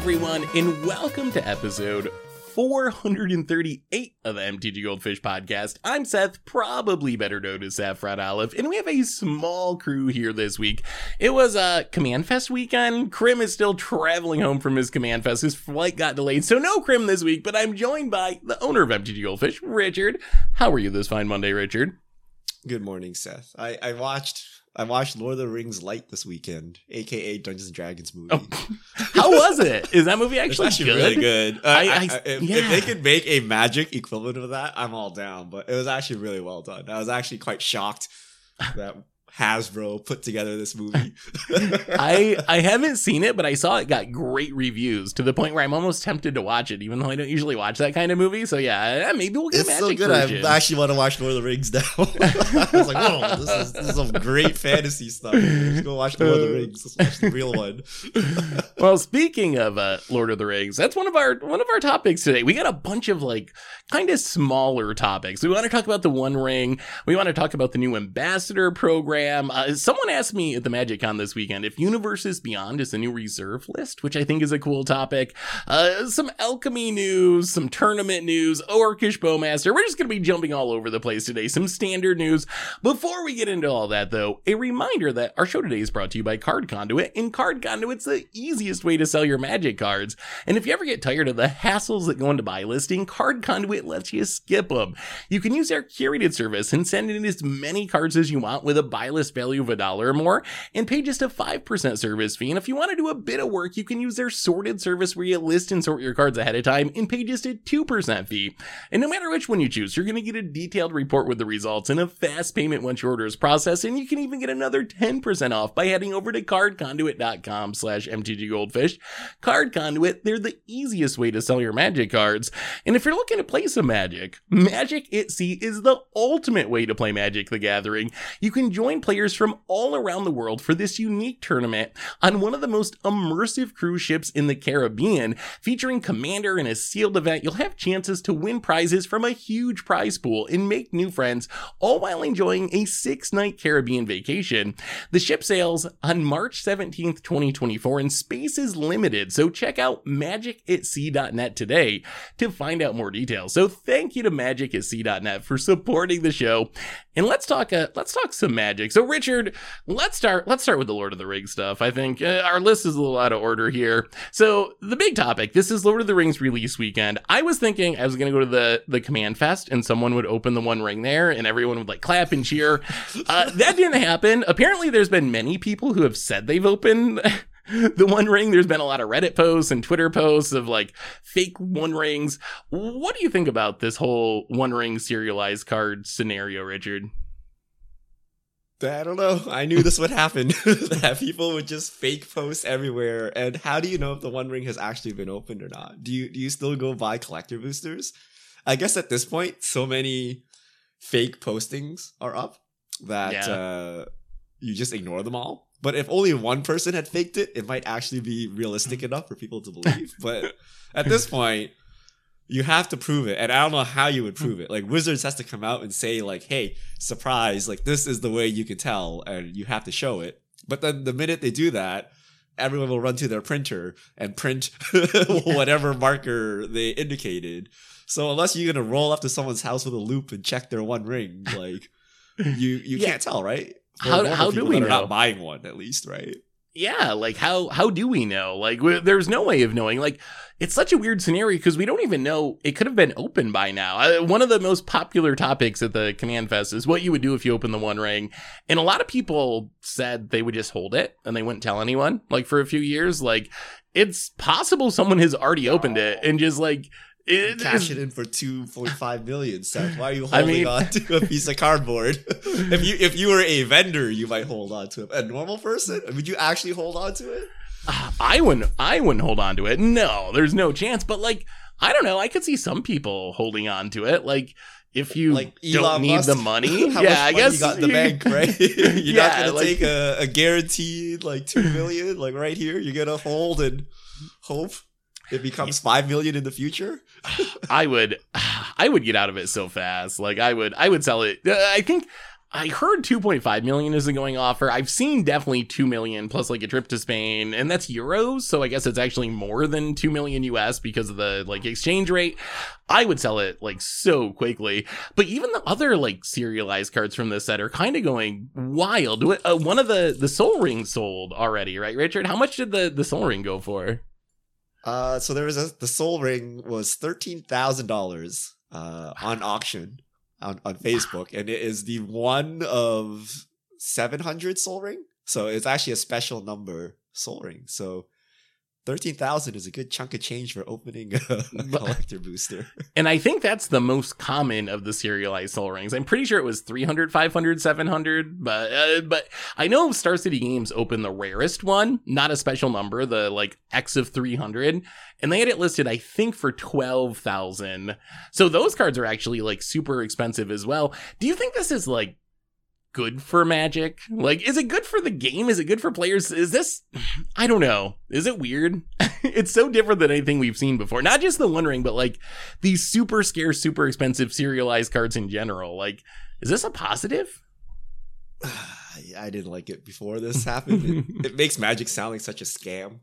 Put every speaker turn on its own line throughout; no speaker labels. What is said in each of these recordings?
everyone, and welcome to episode 438 of the MTG Goldfish podcast. I'm Seth, probably better known as Saffron Olive, and we have a small crew here this week. It was a Command Fest weekend. Crim is still traveling home from his Command Fest. His flight got delayed, so no Crim this week, but I'm joined by the owner of MTG Goldfish, Richard. How are you this fine Monday, Richard?
Good morning, Seth. I, I watched I watched Lord of the Rings Light this weekend, aka Dungeons and Dragons movie.
Oh. How was it? Is that movie actually,
it's actually
good?
really good. Uh,
I-
I,
I-
I- if,
yeah.
if they could make a magic equivalent of that, I'm all down. But it was actually really well done. I was actually quite shocked that Hasbro put together this movie.
I I haven't seen it, but I saw it got great reviews to the point where I'm almost tempted to watch it, even though I don't usually watch that kind of movie. So yeah, eh, maybe we'll get
it's
a
so good.
version.
I actually want to watch Lord of the Rings now. I was like, whoa, this is, this is some great fantasy stuff. Let's go watch Lord of the Rings. Let's watch the real one.
well, speaking of uh, Lord of the Rings, that's one of our one of our topics today. We got a bunch of like kind of smaller topics. We want to talk about the One Ring. We want to talk about the new ambassador program. Uh, someone asked me at the Magic Con this weekend if Universes Beyond is a new reserve list, which I think is a cool topic. Uh, some alchemy news, some tournament news, Orcish Bowmaster. We're just going to be jumping all over the place today. Some standard news. Before we get into all that, though, a reminder that our show today is brought to you by Card Conduit, and Card Conduit's the easiest way to sell your Magic cards. And if you ever get tired of the hassles that go into buy listing, Card Conduit lets you skip them. You can use their curated service and send in as many cards as you want with a buy list value of a dollar or more, and pay just a 5% service fee. And if you want to do a bit of work, you can use their sorted service where you list and sort your cards ahead of time and pay just a 2% fee. And no matter which one you choose, you're going to get a detailed report with the results and a fast payment once your order is processed. And you can even get another 10% off by heading over to cardconduit.com slash mtggoldfish. Card Conduit, they're the easiest way to sell your magic cards. And if you're looking to play some magic, Magic at is the ultimate way to play Magic the Gathering. You can join players from all around the world for this unique tournament on one of the most immersive cruise ships in the Caribbean, featuring Commander in a sealed event. You'll have chances to win prizes from a huge prize pool and make new friends, all while enjoying a six night Caribbean vacation. The ship sails on March 17th, 2024, and space is limited, so check out magicatsea.net today to find out more details. So thank you to magicatsea.net for supporting the show. And let's talk uh, let's talk some magic. So Richard, let's start let's start with the Lord of the Rings stuff. I think uh, our list is a little out of order here. So the big topic, this is Lord of the Rings release weekend. I was thinking I was going to go to the the Command Fest and someone would open the one ring there and everyone would like clap and cheer. Uh, that didn't happen. Apparently there's been many people who have said they've opened the one ring there's been a lot of reddit posts and twitter posts of like fake one rings what do you think about this whole one ring serialized card scenario richard
I don't know. I knew this would happen. that people would just fake post everywhere. And how do you know if the One Ring has actually been opened or not? Do you do you still go buy collector boosters? I guess at this point, so many fake postings are up that
Yeah.
uh, you just ignore them all. But if only one person had faked it, it might actually be realistic enough for people to believe. But at this point, you have to prove it. And I don't know how you would hmm. prove it. Like Wizards has to come out and say, like, hey, surprise, like this is the way you can tell, and you have to show it. But then the minute they do that, everyone will run to their printer and print whatever marker they indicated. So unless you're gonna roll up to someone's house with a loupe and check their one ring, like you you
Yeah.
can't tell, right? For
How- how do we know?
not buying one, at least, right?
Yeah like how how do we know? Like there's no way of knowing. Like it's such a weird scenario because we don't even know. It could have been open by now. Uh, one of the most popular topics at the command fest is what you would do if you open the one ring. And a lot of people said they would just hold it and they wouldn't tell anyone like for a few years. Like it's possible someone has already opened it and just like it
Cash
is-
it in for two point five million, Seth. Why are you
I
holding
mean-
on to a piece of cardboard? if you if you were a vendor, you might hold on to it. A normal person, would you actually hold on to it?
Uh, I wouldn't I wouldn't hold on to it. No, there's no chance. But like, I don't know. I could see some people holding on to it. Like if you
Like
don't
Elon
need
Musk?
the money.
How
yeah,
much
I guess
you got in the bank, right? You're
Yeah,
not gonna
like-
take a, a guaranteed like two million, like right here. You're gonna hold and hope it becomes five million in the future.
I would I would get out of it so fast. Like I would I would sell it. Uh, I think I heard 2.5 million is a going offer. I've seen definitely 2 million plus like a trip to Spain, and that's euros. So I guess it's actually more than 2 million US because of the like exchange rate. I would sell it like so quickly. But even the other like serialized cards from this set are kind of going wild. Uh, one of the the Sol Ring sold already, right, Richard? How much did the the Sol Ring go for?
Uh, so there was a the Sol Ring was thirteen thousand dollars uh on auction on, on Facebook, and it is the one of 700 Sol Ring. So it's actually a special number Sol Ring. So 13,000 is a good chunk of change for opening a, a collector booster.
And I think that's the most common of the serialized Sol Rings. I'm pretty sure it was 300, 500, 700, but uh, but I know Star City Games opened the rarest one, not a special number, the like X of 300, and they had it listed I think for 12,000. So those cards are actually like super expensive as well. Do you think this is like good for Magic? Like, is it good for the game? Is it good for players? Is this, I don't know. Is it weird? it's so different than anything we've seen before. Not just the One Ring, but like these super scarce, super expensive serialized cards in general. Like, is this a positive?
I didn't like it before this happened. it, it makes Magic sound like such a scam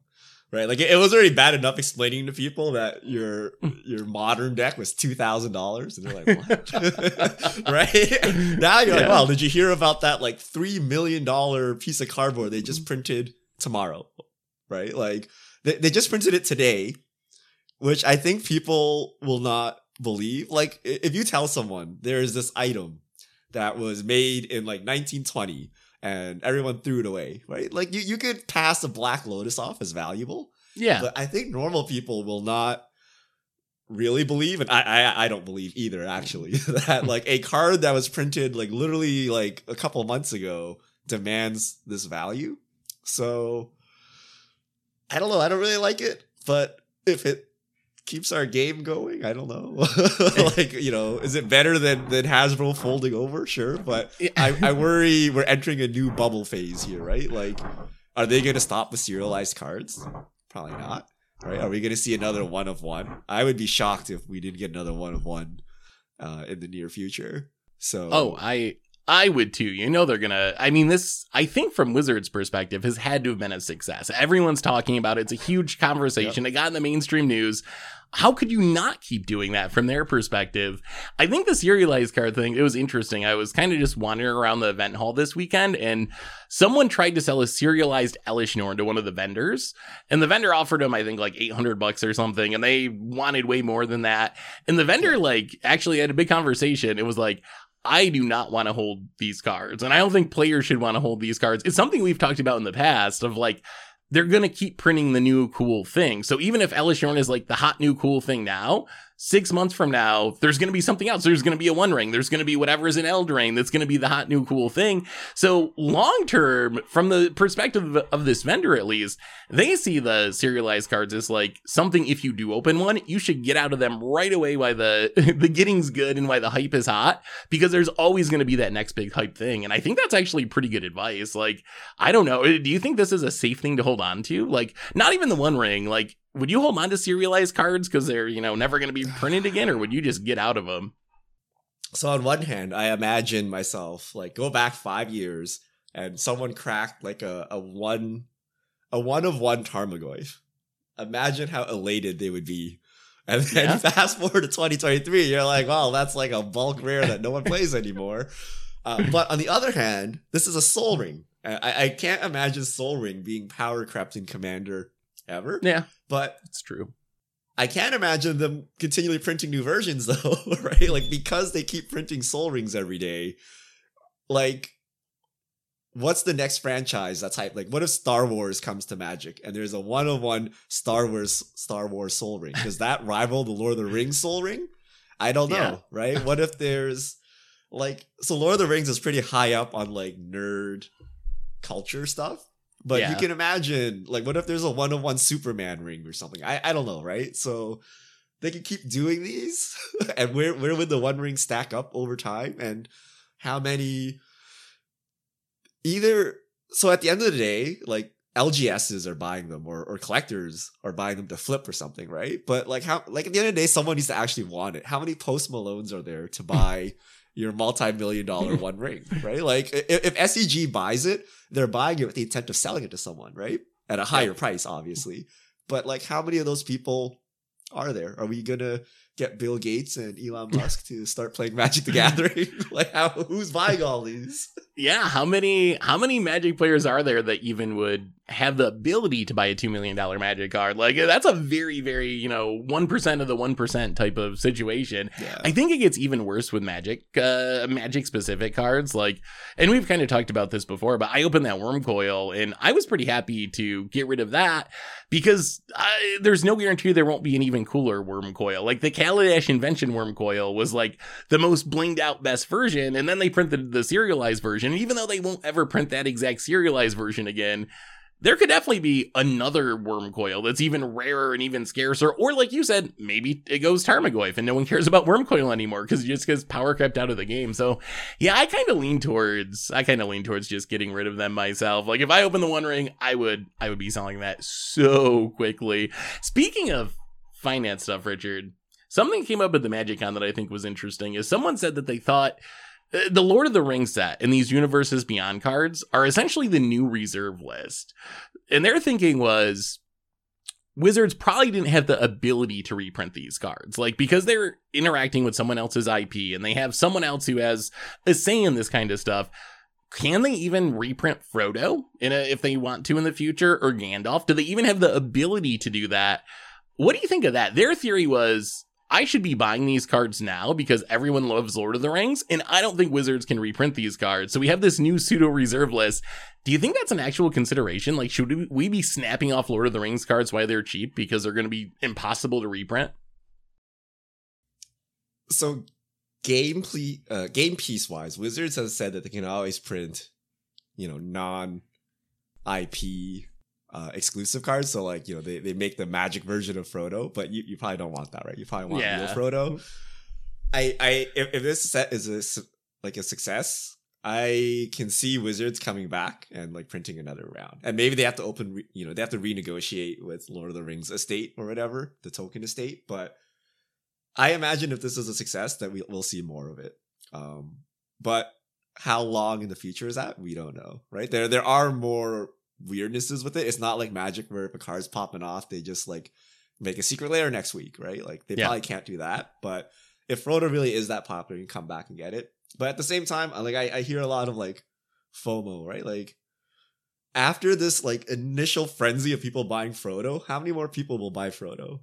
right? Like it, it, was already bad enough explaining to people that your your modern deck was two thousand dollars, and they're like, "What?" right? Now you're yeah. like, "Well, did you hear about that like three million dollar piece of cardboard they just mm-hmm. printed tomorrow?" Right? Like they they just printed it today, which I think people will not believe. Like if you tell someone there is this item that was made in like 1920 and everyone threw it away, right? Like you, you could pass a Black Lotus off as valuable.
Yeah.
But I think normal people will not really believe, and I, I, I don't believe either, actually, that like a card that was printed like literally like a couple months ago demands this value. So I don't know. I don't really like it, but if it keeps our game going. I don't know. like, you know, is it better than, than Hasbro folding over? Sure. But I, I worry we're entering a new bubble phase here, right? Like, are they going to stop the serialized cards? Probably not. Right? Are we going to see another one of one? I would be shocked if we didn't get another one of one uh, in the near future. So,
oh, I I would too. You know, they're gonna. I mean, this, I think, from Wizards' perspective, has had to have been a success. Everyone's talking about it. It's a huge conversation. Yep. It got in the mainstream news. How could you not keep doing that from their perspective? I think the serialized card thing, it was interesting. I was kind of just wandering around the event hall this weekend and someone tried to sell a serialized Elesh Norn to one of the vendors. And the vendor offered him, I think, like 800 bucks or something. And they wanted way more than that. And the vendor, like, actually had a big conversation. It was like, I do not want to hold these cards. And I don't think players should want to hold these cards. It's something we've talked about in the past of like, they're going to keep printing the new cool thing. So even if Elesh Norn is like the hot new cool thing now, six months from now, there's going to be something else. There's going to be a one ring. There's going to be whatever is an Eldraine that's going to be the hot new cool thing. So long term, from the perspective of this vendor, at least, they see the serialized cards as like something. If you do open one, you should get out of them right away. Why the the getting's good and why the hype is hot because there's always going to be that next big hype thing. And I think that's actually pretty good advice. Like I don't know. Do you think this is a safe thing to hold on to? Like not even the one ring. Like would you hold on to serialized cards because they're you know never going to be printed again, or would you just get out of them?
So on one hand, I imagine myself like go back five years and someone cracked like a, a one a one of one Tarmogoyf. Imagine how elated they would be. And then yeah. fast forward to 2023, you're like, wow, that's like a bulk rare that no one plays anymore. Uh, but on the other hand, this is a Sol Ring. I, I can't imagine Sol Ring being power crept in Commander ever.
Yeah.
But
it's true.
I can't imagine them continually printing new versions though, right? Like because they keep printing Sol Rings every day. Like what's the next franchise that's hype? Like what if Star Wars comes to Magic and there's a one-on-one Star Wars Star Wars Sol Ring? Does that rival the Lord of the Rings Sol Ring? I don't know, yeah. right? What if there's like so Lord of the Rings is pretty high up on like nerd culture stuff. But yeah. you can imagine, like, what if there's a one on one Superman ring or something? I, I don't know, right? So they can keep doing these. and where, where would the one ring stack up over time? And how many. Either. So at the end of the day, like, LGSs are buying them or, or collectors are buying them to flip or something, right? But like how like at the end of the day, someone needs to actually want it. How many post Malones are there to buy your multi-million dollar one ring, right? Like if, if SCG buys it, they're buying it with the intent of selling it to someone, right? At a higher price, obviously. But like how many of those people are there? Are we gonna get Bill Gates and Elon Musk to start playing Magic the Gathering? like how who's buying all these?
Yeah, how many how many Magic players are there that even would have the ability to buy a two million dollar Magic card? Like that's a very very you know one percent of the one percent type of situation.
Yeah.
I think it gets even worse with Magic, uh, Magic specific cards. Like, and we've kind of talked about this before, but I opened that Wurmcoil and I was pretty happy to get rid of that because I, there's no guarantee there won't be an even cooler Wurmcoil. Like the Kaladesh Invention Wurmcoil was like the most blinged out best version, and then they printed the serialized version. And even though they won't ever print that exact serialized version again, there could definitely be another Wurmcoil that's even rarer and even scarcer. Or like you said, maybe it goes Tarmogoyf and no one cares about Wurmcoil anymore because just because power crept out of the game. So yeah, I kind of lean towards I kind of lean towards just getting rid of them myself. Like if I open the one ring, I would I would be selling that so quickly. Speaking of finance stuff, Richard, something came up at the Magic Con that I think was interesting. Is someone said that they thought Uh, the Lord of the Rings set and these Universes Beyond cards are essentially the new reserve list. And their thinking was Wizards probably didn't have the ability to reprint these cards. Like, because they're interacting with someone else's IP and they have someone else who has a say in this kind of stuff. Can they even reprint Frodo in a, if they want to in the future or Gandalf? Do they even have the ability to do that? What do you think of that? Their theory was I should be buying these cards now because everyone loves Lord of the Rings, and I don't think Wizards can reprint these cards. So we have this new pseudo reserve list. Do you think that's an actual consideration? Like, should we be snapping off Lord of the Rings cards while they're cheap because they're going to be impossible to reprint?
So, game ple- uh, game piece wise, Wizards has said that they can always print, you know, non IP uh, exclusive cards. So like you know they, they make the magic version of Frodo, but you, you probably don't want that, right? You probably want
Yeah.
real Frodo. I I if, if this set is a like a success, I can see Wizards coming back and like printing another round, and maybe they have to open re- you know they have to renegotiate with Lord of the Rings estate or whatever the Tolkien estate, but. I imagine if this is a success, that we, we'll see more of it. Um, but how long in the future is that? We don't know, right? There there are more weirdnesses with it. It's not like Magic where if a card's popping off, they just like make a secret layer next week, right? Like they
Yeah.
probably can't do that. But if Frodo really is that popular, you can come back and get it. But at the same time, like I, I hear a lot of like FOMO, right? Like after this like initial frenzy of people buying Frodo, how many more people will buy Frodo?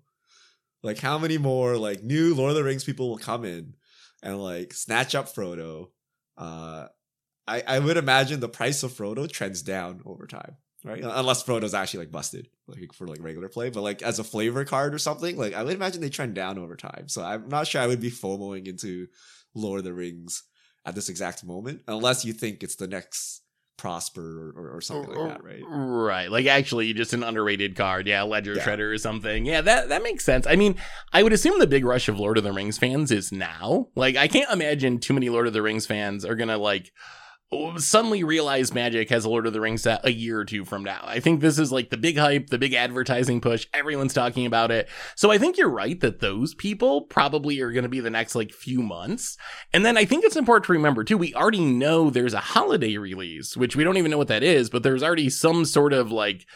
Like how many more like new Lord of the Rings people will come in and like snatch up Frodo? Uh I, I would imagine the price of Frodo trends down over time, right? Unless Frodo's actually like busted, like for like regular play, but like as a flavor card or something, like I would imagine they trend down over time. So I'm not sure I would be FOMOing into Lord of the Rings at this exact moment, unless you think it's the next Prosper or, or, or something like that, right?
Right. Like actually just an underrated card. Yeah, Ledger
Yeah.
Shredder or something. Yeah, that that makes sense. I mean, I would assume the big rush of Lord of the Rings fans is now. Like I can't imagine too many Lord of the Rings fans are going to like suddenly realize Magic has a Lord of the Rings set a year or two from now. I think this is like the big hype, the big advertising push. Everyone's talking about it. So I think you're right that those people probably are going to be the next like few months. And then I think it's important to remember too, we already know there's a holiday release, which we don't even know what that is, but there's already some sort of like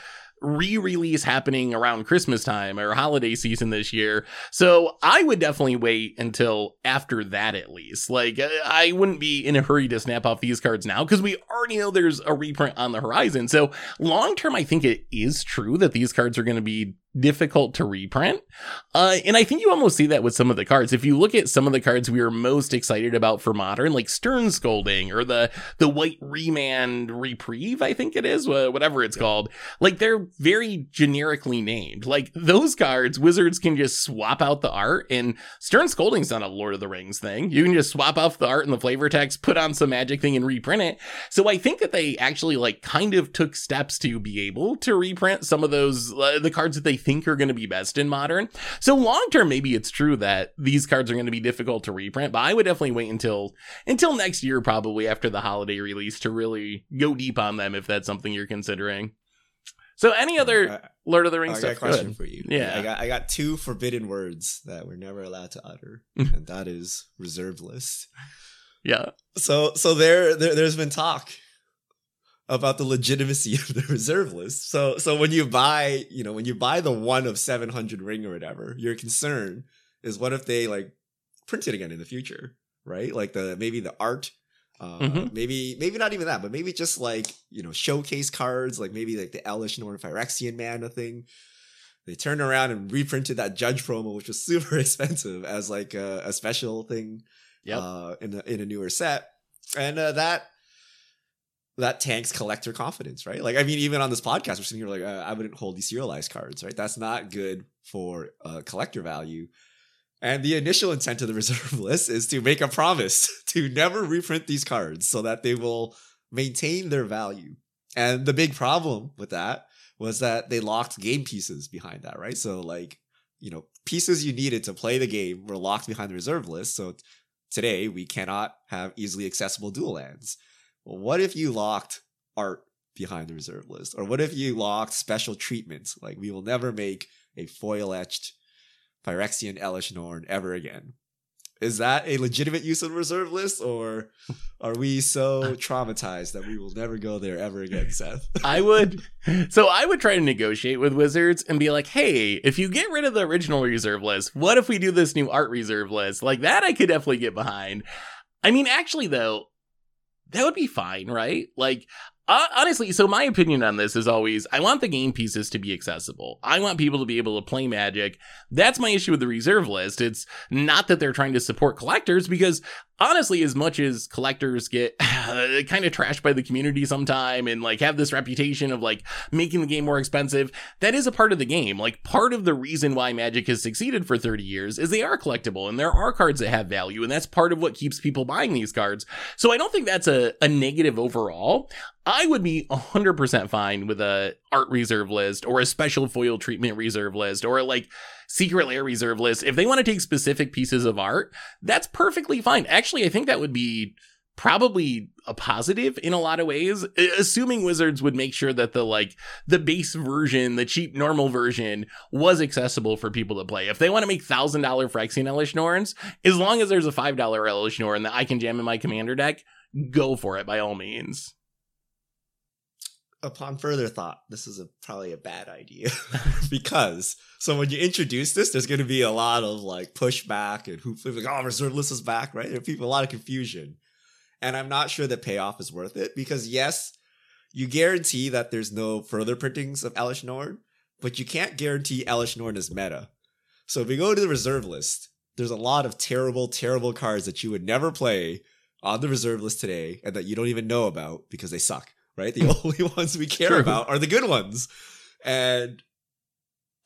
re-release happening around Christmas time or holiday season this year. So I would definitely wait until after that at least. Like I wouldn't be in a hurry to snap off these cards now because we already know there's a reprint on the horizon. So long term, I think it is true that these cards are going to be difficult to reprint. Uh, and I think you almost see that with some of the cards. If you look at some of the cards we are most excited about for modern, like Stern Scolding or the the White Remand Reprieve, I think it is, whatever it's called. Like they're very generically named. Like those cards, Wizards can just swap out the art, and Stern Scolding's not a Lord of the Rings thing. You can just swap off the art and the flavor text, put on some magic thing, and reprint it. So I think that they actually like kind of took steps to be able to reprint some of those uh, the cards that they think are going to be best in modern. So long term, maybe it's true that these cards are going to be difficult to reprint, but I would definitely wait until until next year, probably after the holiday release, to really go deep on them if that's something you're considering. So, any other
I,
Lord of the
I
Rings
got a question for you.
Yeah.
I got I got two forbidden words that we're never allowed to utter, and that is reserve list.
Yeah.
So so there, there there's been talk about the legitimacy of the reserve list. So so when you buy, you know, when you buy the one of 700 ring or whatever, your concern is what if they like print it again in the future, right? Like the maybe the art uh,
Mhm.
maybe maybe not even that, but maybe just like you know showcase cards, like maybe like the Elesh Norn Phyrexian Mana thing. They turned around and reprinted that Judge promo, which was super expensive, as like a, a special thing
Yep.
uh, in a, in a newer set, and uh, that that tanks collector confidence, right? Like, I mean, even on this podcast, we're sitting here like, uh, I wouldn't hold these serialized cards, right? That's not good for uh, collector value. And the initial intent of the reserve list is to make a promise to never reprint these cards so that they will maintain their value. And the big problem with that was that they locked game pieces behind that, right? So, like, you know, pieces you needed to play the game were locked behind the reserve list. So today we cannot have easily accessible dual lands. Well, what if you locked art behind the reserve list? Or what if you locked special treatments? Like we will never make a foil etched Phyrexian Elesh Norn ever again. Is that a legitimate use of the reserve list, or are we so traumatized that we will never go there ever again, Seth?
I would so I would try to negotiate with Wizards and be like, "Hey, if you get rid of the original reserve list, what if we do this new art reserve list?" Like that I could definitely get behind. I mean, actually though, that would be fine, right? Like uh, honestly, so my opinion on this is always I want the game pieces to be accessible. I want people to be able to play Magic. That's my issue with the reserve list. It's not that they're trying to support collectors because honestly, as much as collectors get kind of trashed by the community sometime and like have this reputation of like making the game more expensive, that is a part of the game. Like part of the reason why Magic has succeeded for 30 years is they are collectible and there are cards that have value, and that's part of what keeps people buying these cards. So I don't think that's a, a negative overall. I would be 100% fine with a art reserve list or a special foil treatment reserve list or like secret lair reserve list. If they want to take specific pieces of art, that's perfectly fine. Actually, I think that would be probably a positive in a lot of ways assuming wizards would make sure that the like the base version the cheap normal version was accessible for people to play if they want to make thousand dollar Phyrexian Elesh Norns as long as there's a five dollar Elesh Norn that I can jam in my commander deck go for it by all means
upon further thought, this is a, probably a bad idea because so when you introduce this, there's going to be a lot of like pushback and who like, oh, reserve list is back, right? There are people a lot of confusion, and I'm not sure the payoff is worth it because yes, you guarantee that there's no further printings of Elesh Norn, but you can't guarantee Elesh Norn is meta. So if we go to the reserve list, there's a lot of terrible, terrible cards that you would never play on the reserve list today and that you don't even know about because they suck right? The only ones we care
True.
about are the good ones. And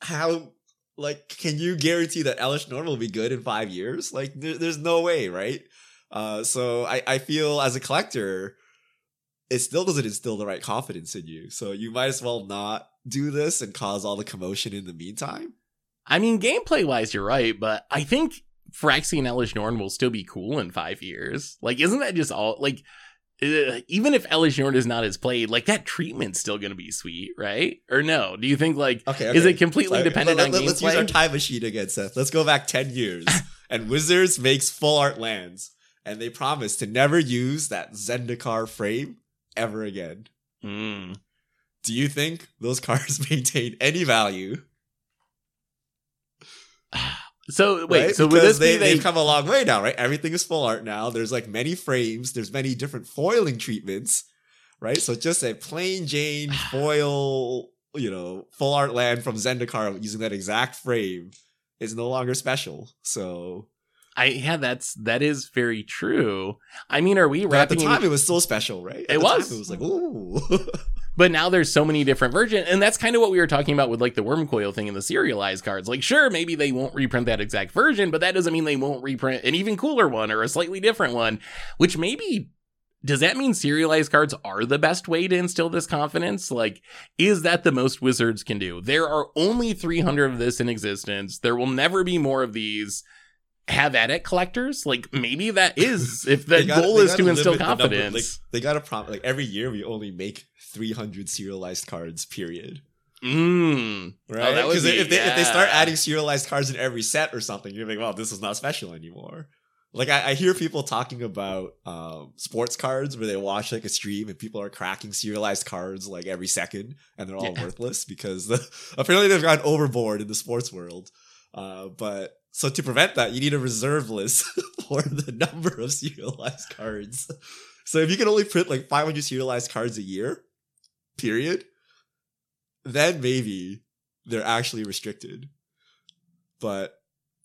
how, like, can you guarantee that Elesh Norn will be good in five years? Like, there, there's no way, right? Uh, so I, I feel as a collector, it still doesn't instill the right confidence in you. So you might as well not do this and cause all the commotion in the meantime.
I mean gameplay wise you're right but I think Phyrexian Elesh Norn will still be cool in five years like isn't that just all like even if Elesh Norn is not as played, like that treatment's still gonna be sweet, right? Or no? Do you think like
Okay.
is it completely
So,
dependent
let,
on
let,
gameplay?
Let's use our time machine again, Seth. Let's go back 10 years. and Wizards makes full art lands. And they promise to never use that Zendikar frame ever again.
Mm.
Do you think those cards maintain any value?
So wait,
right?
so would this
they,
be they?
they've come a long way now, right? Everything is full art now. There's like many frames. There's many different foiling treatments, right? So just a plain Jane foil, you know, full art land from Zendikar using that exact frame is no longer special. So
I yeah, that's that is very true. I mean, are we wrapping?
but at the time it was so special, right? At
It
the time,
was.
it was like ooh.
But now there's so many different versions, and that's kind of what we were talking about with like the Wurmcoil thing and the serialized cards. Like, sure, maybe they won't reprint that exact version, but that doesn't mean they won't reprint an even cooler one or a slightly different one. Which maybe does that mean serialized cards are the best way to instill this confidence? Like, is that the most wizards can do? There are only 300 of this in existence. There will never be more of these. Have at it, collectors. Like maybe that is if the
gotta-
goal is to instill
limit the
confidence.
like, they got to prompt like every year we only make 300 serialized cards. Period.
Mm.
right? Because
be-
if they if they start adding serialized cards in every set or something, you're like, well, this is not special anymore. Like I, I hear people talking about um, sports cards where they watch like a stream and people are cracking serialized cards like every second and they're all
Yeah.
worthless because the, apparently they've gone overboard in the sports world. Uh, but so to prevent that, you need a reserve list for the number of serialized cards. So if you can only print like 500 serialized cards a year, period, then maybe they're actually restricted. But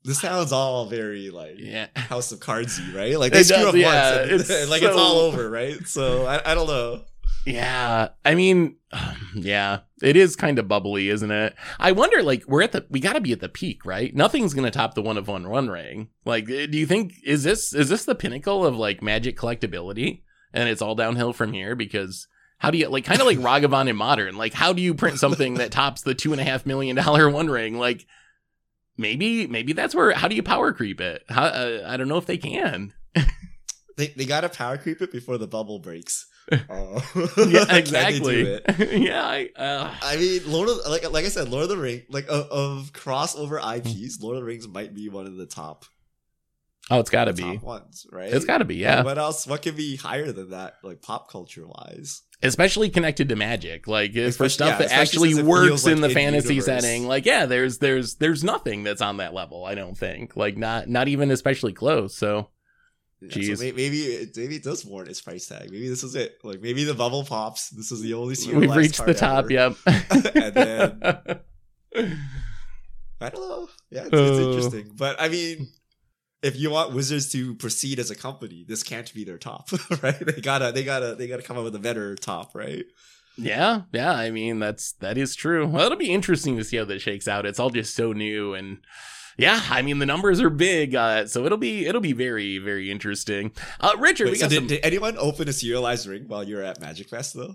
this sounds all very like
Yeah.
House of Cardsy, right? Like
It
they screw
does,
up
yeah,
once, and,
it's
and, like it's all over, right? So I, I don't know.
Yeah, I mean, yeah, it is kind of bubbly, isn't it? I wonder, like, we're at the, we got to be at the peak, right? Nothing's gonna top the one of one run ring. Like, eh, do you think is this is this the pinnacle of like Magic collectability, and it's all downhill from here? Because how do you like, kind of like Ragavan in Modern? Like, how do you print something that tops the two and a half million dollar one ring? Like, maybe maybe that's where. How do you power creep it? How, uh, I don't know if they can.
They they gotta power creep it before the bubble breaks. Uh,
Yeah, exactly. yeah, I. Uh,
I mean, Lord of like like I said, Lord of the Ring, like of, of crossover IPs, Lord of the Rings might be one of the top
oh, it's got to
top
be.
ones, right?
It's got to be. Yeah.
What else? What can be higher than that, like pop culture wise?
especially connected to magic like if for stuff
yeah,
that actually works
like
in the fantasy
universe.
setting like yeah there's there's there's nothing that's on that level i don't think like not not even especially close so
Yeah. So maybe it, maybe it does warrant its price tag. Maybe this is it. Like maybe the bubble pops. This is the only
we've reached the top
ever.
yep
And then- I don't know. Yeah, it's, it's
Oh.
interesting. But I mean, if you want Wizards to proceed as a company, this can't be their top, right? They gotta, they gotta, they gotta come up with a better top, right?
yeah yeah i mean that's that is true well it'll be interesting to see how this shakes out it's all just so new and yeah i mean the numbers are big uh so it'll be it'll be very very interesting uh richard
Wait,
we
so
got
did,
some
did anyone open a serialized ring while you were at Magic Fest though?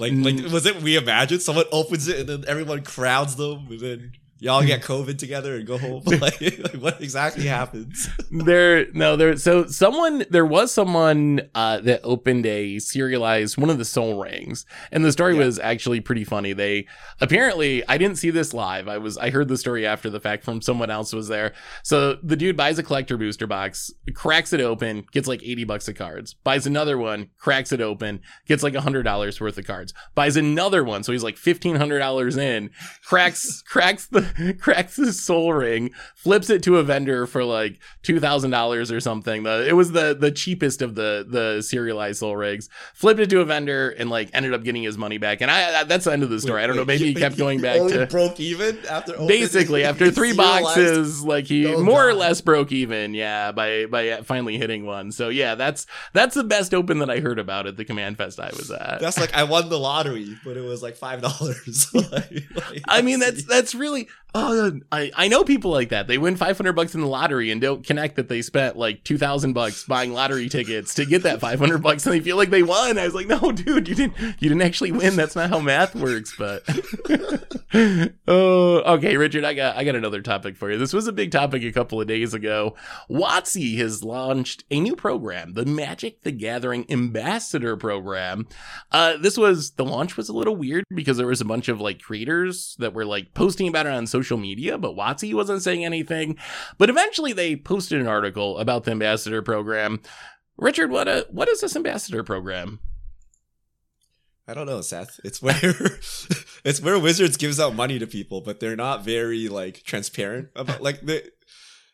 Like,
Mm.
like was it we imagine someone opens it and then everyone crowds them and then y'all get COVID together and go home? like, like, what exactly happens?
there no there so someone there was someone uh that opened a serialized one of the Sol rings and the story
Yeah.
was actually pretty funny they apparently i didn't see this live i was i heard the story after the fact from someone else was there so the dude buys a collector booster box cracks it open gets like 80 bucks of cards buys another one cracks it open gets like $100 worth of cards buys another one so he's like $1500 in cracks cracks the cracks the Sol ring flips it to a vendor for like two thousand dollars or something. The, it was the the cheapest of the the serialized Sol rings. Flipped it to a vendor and like ended up getting his money back. And I, I that's the end of the story. I don't know. Maybe he kept going back to
broke even after
basically after three boxes. Like he
Oh,
more or less broke even. Yeah, by by finally hitting one. So yeah, that's that's the best open that I heard about at the Command Fest I was at.
That's like I won the lottery, but it was like five dollars.
I mean, that's that's really. Oh, I I know people like that. They win five hundred bucks in the lottery and don't connect that they spent like two thousand bucks buying lottery tickets to get that five hundred bucks, and they feel like they won. I was like, no, dude, you didn't. You didn't actually win. That's not how math works. But oh, okay, Richard, I got I got another topic for you. This was a big topic a couple of days ago. WotC has launched a new program, the Magic the Gathering Ambassador Program. Uh, this was the launch was a little weird because there was a bunch of like creators that were like posting about it on social media, but WotC wasn't saying anything. But eventually they posted an article about the ambassador program. Richard, what a what is this ambassador program?
I don't know, Seth. It's where it's where Wizards gives out money to people, but they're not very like transparent about like they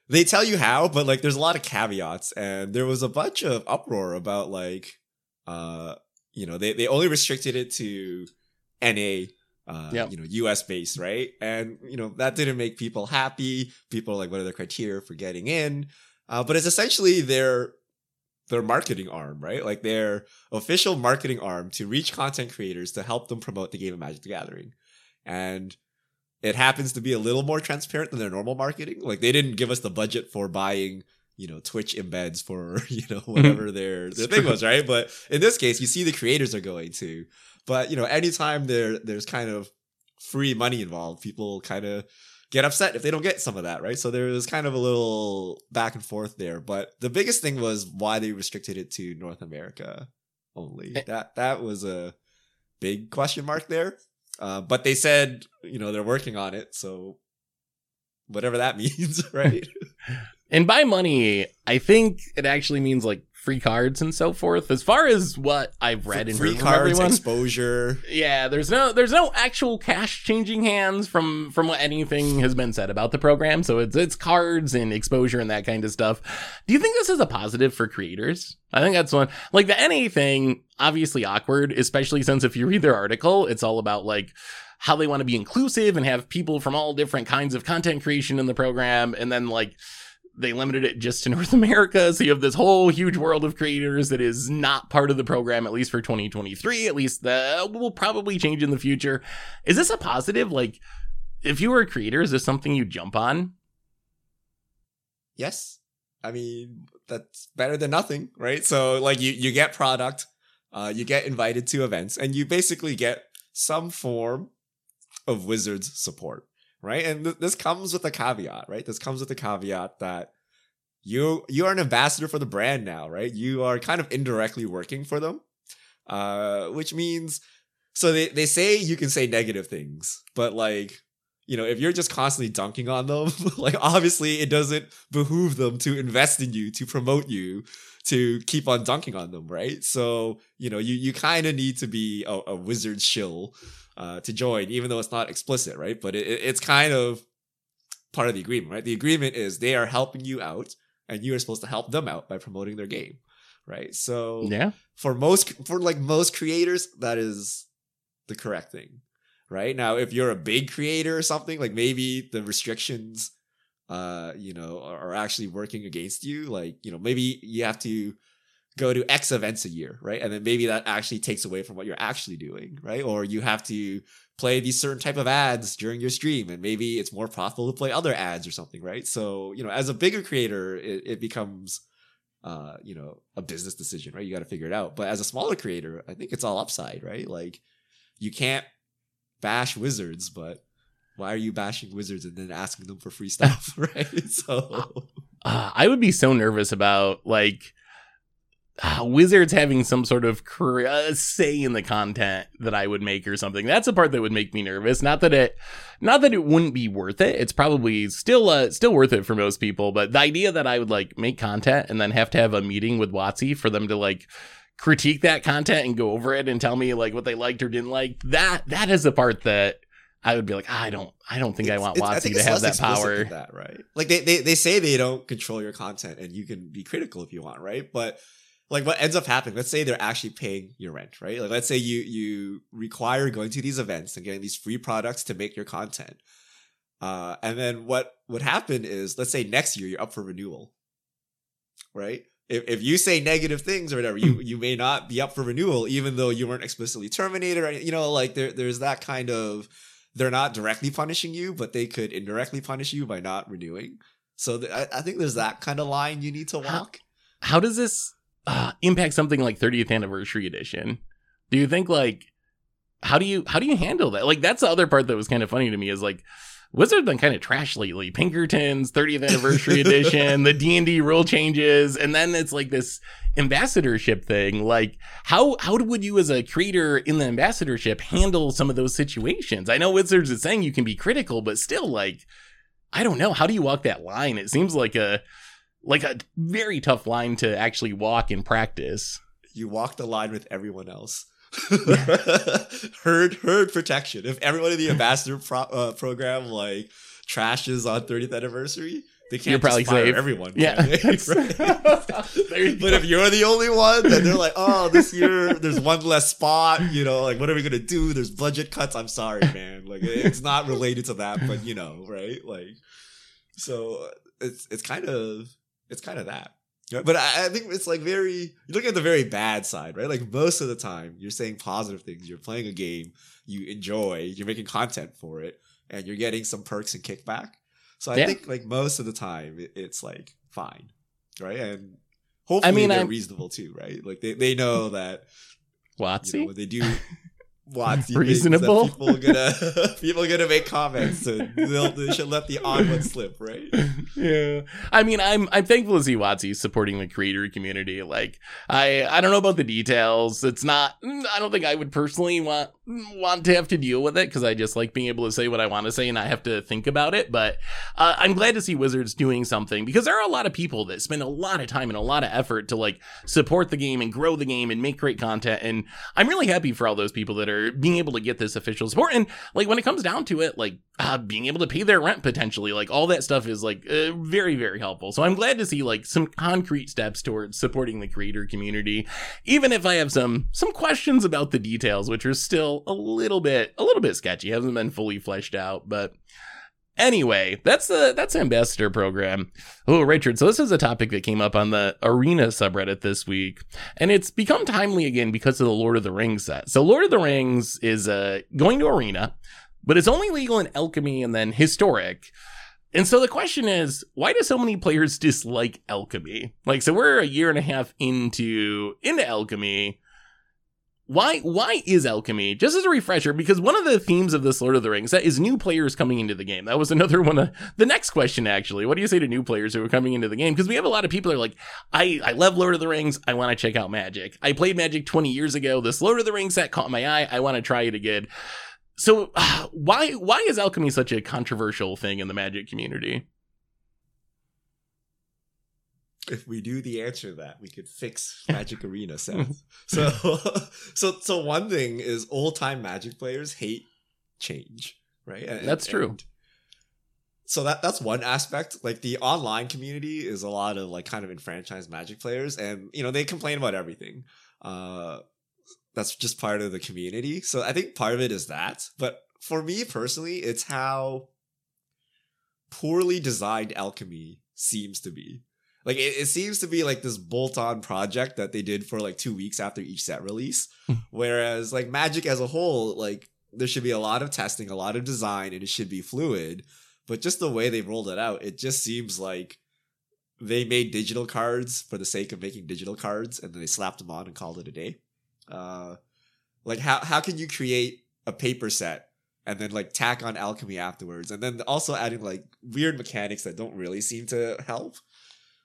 they tell you how, but like there's a lot of caveats, and there was a bunch of uproar about like uh you know they they only restricted it to NA. Uh,
Yep.
you know, US based, right? And you know that didn't make people happy. People are like, what are the criteria for getting in? Uh, but it's essentially their their marketing arm, right? Like their official marketing arm to reach content creators to help them promote the game of Magic the Gathering. And it happens to be a little more transparent than their normal marketing. Like they didn't give us the budget for buying, you know, Twitch embeds for, you know, whatever their, their thing was, right? But in this case, you see the creators are going to. But, you know, anytime there there's kind of free money involved, people kind of get upset if they don't get some of that, right? So there was kind of a little back and forth there. But the biggest thing was why they restricted it to North America only.
Eh.
That that was a big question mark there. Uh, but they said, you know, they're working on it. So whatever that means, right?
And by money, I think it actually means like free cards and so forth. As far as what I've read and
Free
heard from
cards,
everyone,
exposure.
yeah, there's no there's no actual cash changing hands from from what anything has been said about the program. So it's it's cards and exposure and that kind of stuff. Do you think this is a positive for creators? I think that's one. Like the NA thing, obviously awkward, especially since if you read their article, it's all about like how they want to be inclusive and have people from all different kinds of content creation in the program, and then like they limited it just to North America. So you have this whole huge world of creators that is not part of the program, at least for 2023. At least that will probably change in the future. Is this a positive? Like, if you were a creator, is this something you jump on?
Yes. I mean, that's better than nothing, right? So like you you get product, uh, you get invited to events, and you basically get some form of Wizards support, right? And th- this comes with a caveat, right? This comes with a caveat that you you are an ambassador for the brand now, right? You are kind of indirectly working for them, uh, which means so they they say you can say negative things, but like you know, if you're just constantly dunking on them, like obviously it doesn't behoove them to invest in you, to promote you, to keep on dunking on them, right? So, you know, you, you kind of need to be a, a wizard shill uh, to join, even though it's not explicit, right? But it, it's kind of part of the agreement, right? The agreement is they are helping you out and you are supposed to help them out by promoting their game, right? So,
Yeah.
for most for like most creators that is the correct thing right now if you're a big creator or something like maybe the restrictions uh you know are, are actually working against you like you know maybe you have to go to x events a year right and then maybe that actually takes away from what you're actually doing right or you have to play these certain type of ads during your stream and maybe it's more profitable to play other ads or something right so you know as a bigger creator it, it becomes uh, you know, a business decision, right? You got to figure it out. But as a smaller creator, I think it's all upside, right? Like you can't bash wizards, but why are you bashing wizards and then asking them for free stuff, right? So
Uh, I would be so nervous about like uh, Wizards having some sort of cre- uh, say in the content that I would make or something. That's the part that would make me nervous. Not that it, not that it wouldn't be worth it. It's probably still, uh, still worth it for most people. But the idea that I would like make content and then have to have a meeting with WotC for them to like critique that content and go over it and tell me like what they liked or didn't like. That that is the part that I would be like, I don't, I don't think I want
it's- WotC
to have that power.
that, right? Like they, they they say they don't control your content and you can be critical if you want, right? But like what ends up happening, let's say they're actually paying your rent, right? Like let's say you you require going to these events and getting these free products to make your content. Uh, and then what would happen is, let's say next year you're up for renewal, right? If, if you say negative things or whatever, you you may not be up for renewal, even though you weren't explicitly terminated, or you know, like there there's that kind of they're not directly punishing you, but they could indirectly punish you by not renewing. So th- I, I think there's that kind of line you need to
How-
walk.
how does this uh, impact something like 30th anniversary edition do you think like how do you how do you handle that like that's the other part that was kind of funny to me is like Wizards been kind of trash lately. Pinkerton's 30th anniversary edition, the D&D rule changes, and then it's like this ambassadorship thing. Like how how would you as a creator in the ambassadorship handle some of those situations? I know Wizards is saying you can be critical, but still like I don't know, how do you walk that line? It seems like a like a very tough line to actually walk in practice.
You walk the line with everyone else. herd herd protection. If everyone in the ambassador pro- uh, program like trashes on 30th anniversary, they can't
You're probably
fire
safe.
everyone.
Yeah.
Right? But if you're the only one, then they're like, oh, this year there's one less spot. You know, like what are we gonna do? There's budget cuts. I'm sorry, man. Like it's not related to that, but you know, right? Like, so it's it's kind of it's kind of that. But I, I think it's like very you look at the very bad side, right? Like most of the time, you're saying positive things. You're playing a game you enjoy. You're making content for it, and you're getting some perks and kickback. So I
Yeah.
think like most of the time, it, it's like fine, right? And hopefully
mean,
they're
I'm-
reasonable too, right? Like they, they know that you know when they do Watts, you
Reasonable?
People gonna people gonna make comments, so they'll, they should let the odd one slip, right?
yeah. I mean, I'm I'm thankful to see WotC supporting the creator community. Like, I I don't know about the details. It's not. I don't think I would personally want want to have to deal with it because I just like being able to say what I want to say and I have to think about it. But uh, I'm glad to see Wizards doing something because there are a lot of people that spend a lot of time and a lot of effort to like support the game and grow the game and make great content. And I'm really happy for all those people that are being able to get this official support. And like when it comes down to it, like uh, being able to pay their rent potentially, like all that stuff is like uh, very, very helpful. So I'm glad to see like some concrete steps towards supporting the creator community, even if I have some some questions about the details, which are still a little bit a little bit sketchy, hasn't been fully fleshed out, but. Anyway, that's the that's ambassador program. Oh, Richard, so this is a topic that came up on the Arena subreddit this week, and it's become timely again because of the Lord of the Rings set. So, Lord of the Rings is uh, going to Arena, but it's only legal in Alchemy and then Historic. And so the question is, why do so many players dislike Alchemy? Like, so we're a year and a half into into Alchemy. Why why is alchemy? Just as a refresher, because one of the themes of this Lord of the Rings that is new players coming into the game. That was another one of the next question actually. What do you say to new players who are coming into the game? Because we have a lot of people that are like, I, I love Lord of the Rings, I want to check out Magic. I played Magic 20 years ago. This Lord of the Rings set caught my eye. I want to try it again. So uh, why why is alchemy such a controversial thing in the Magic community?
If we knew the answer to that, we could fix Magic Arena sets. So, so, so one thing is old time Magic players hate change, right? And-
That's true.
and so that that's one aspect. Like the online community is a lot of like kind of enfranchised Magic players, and you know they complain about everything. Uh, that's just part of the community. So I think part of it is that. But for me personally, it's how poorly designed alchemy seems to be. Like it, it seems to be like this bolt-on project that they did for like two weeks after each set release.
Hmm.
Whereas like Magic as a whole, like there should be a lot of testing, a lot of design, and it should be fluid. But just the way they rolled it out, it just seems like they made digital cards for the sake of making digital cards, and then they slapped them on and called it a day. Uh, like how how can you create a paper set and then like tack on alchemy afterwards, and then also adding like weird mechanics that don't really seem to help.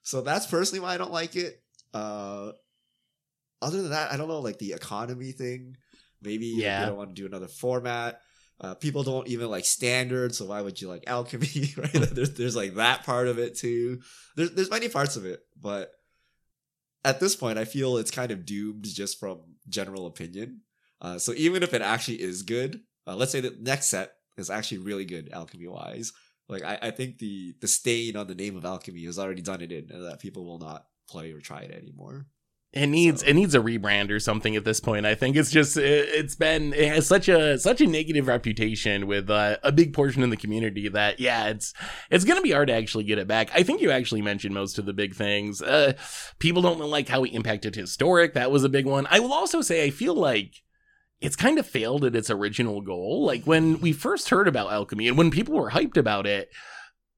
So that's personally why I don't like it. Uh, other than that, I don't know, like the economy thing. Maybe like,
Yeah.
they don't want to do another format. Uh, people don't even like standard, so why would you like alchemy? Right? there's there's like that part of it too. There's there's many parts of it, but at this point, I feel it's kind of doomed just from general opinion. Uh, so even if it actually is good, uh, let's say the next set is actually really good alchemy wise. Like I, I think the the stain on the name of alchemy has already done it in, and that people will not play or try it anymore.
It needs
So-
it needs a rebrand or something at this point. I think it's just it, it's been it has such a such a negative reputation with uh, a big portion of the community that yeah it's it's gonna be hard to actually get it back. I think you actually mentioned most of the big things. Uh, people don't like how it impacted historic. That was a big one. I will also say I feel like it's kind of failed at its original goal. Like when we first heard about alchemy and when people were hyped about it,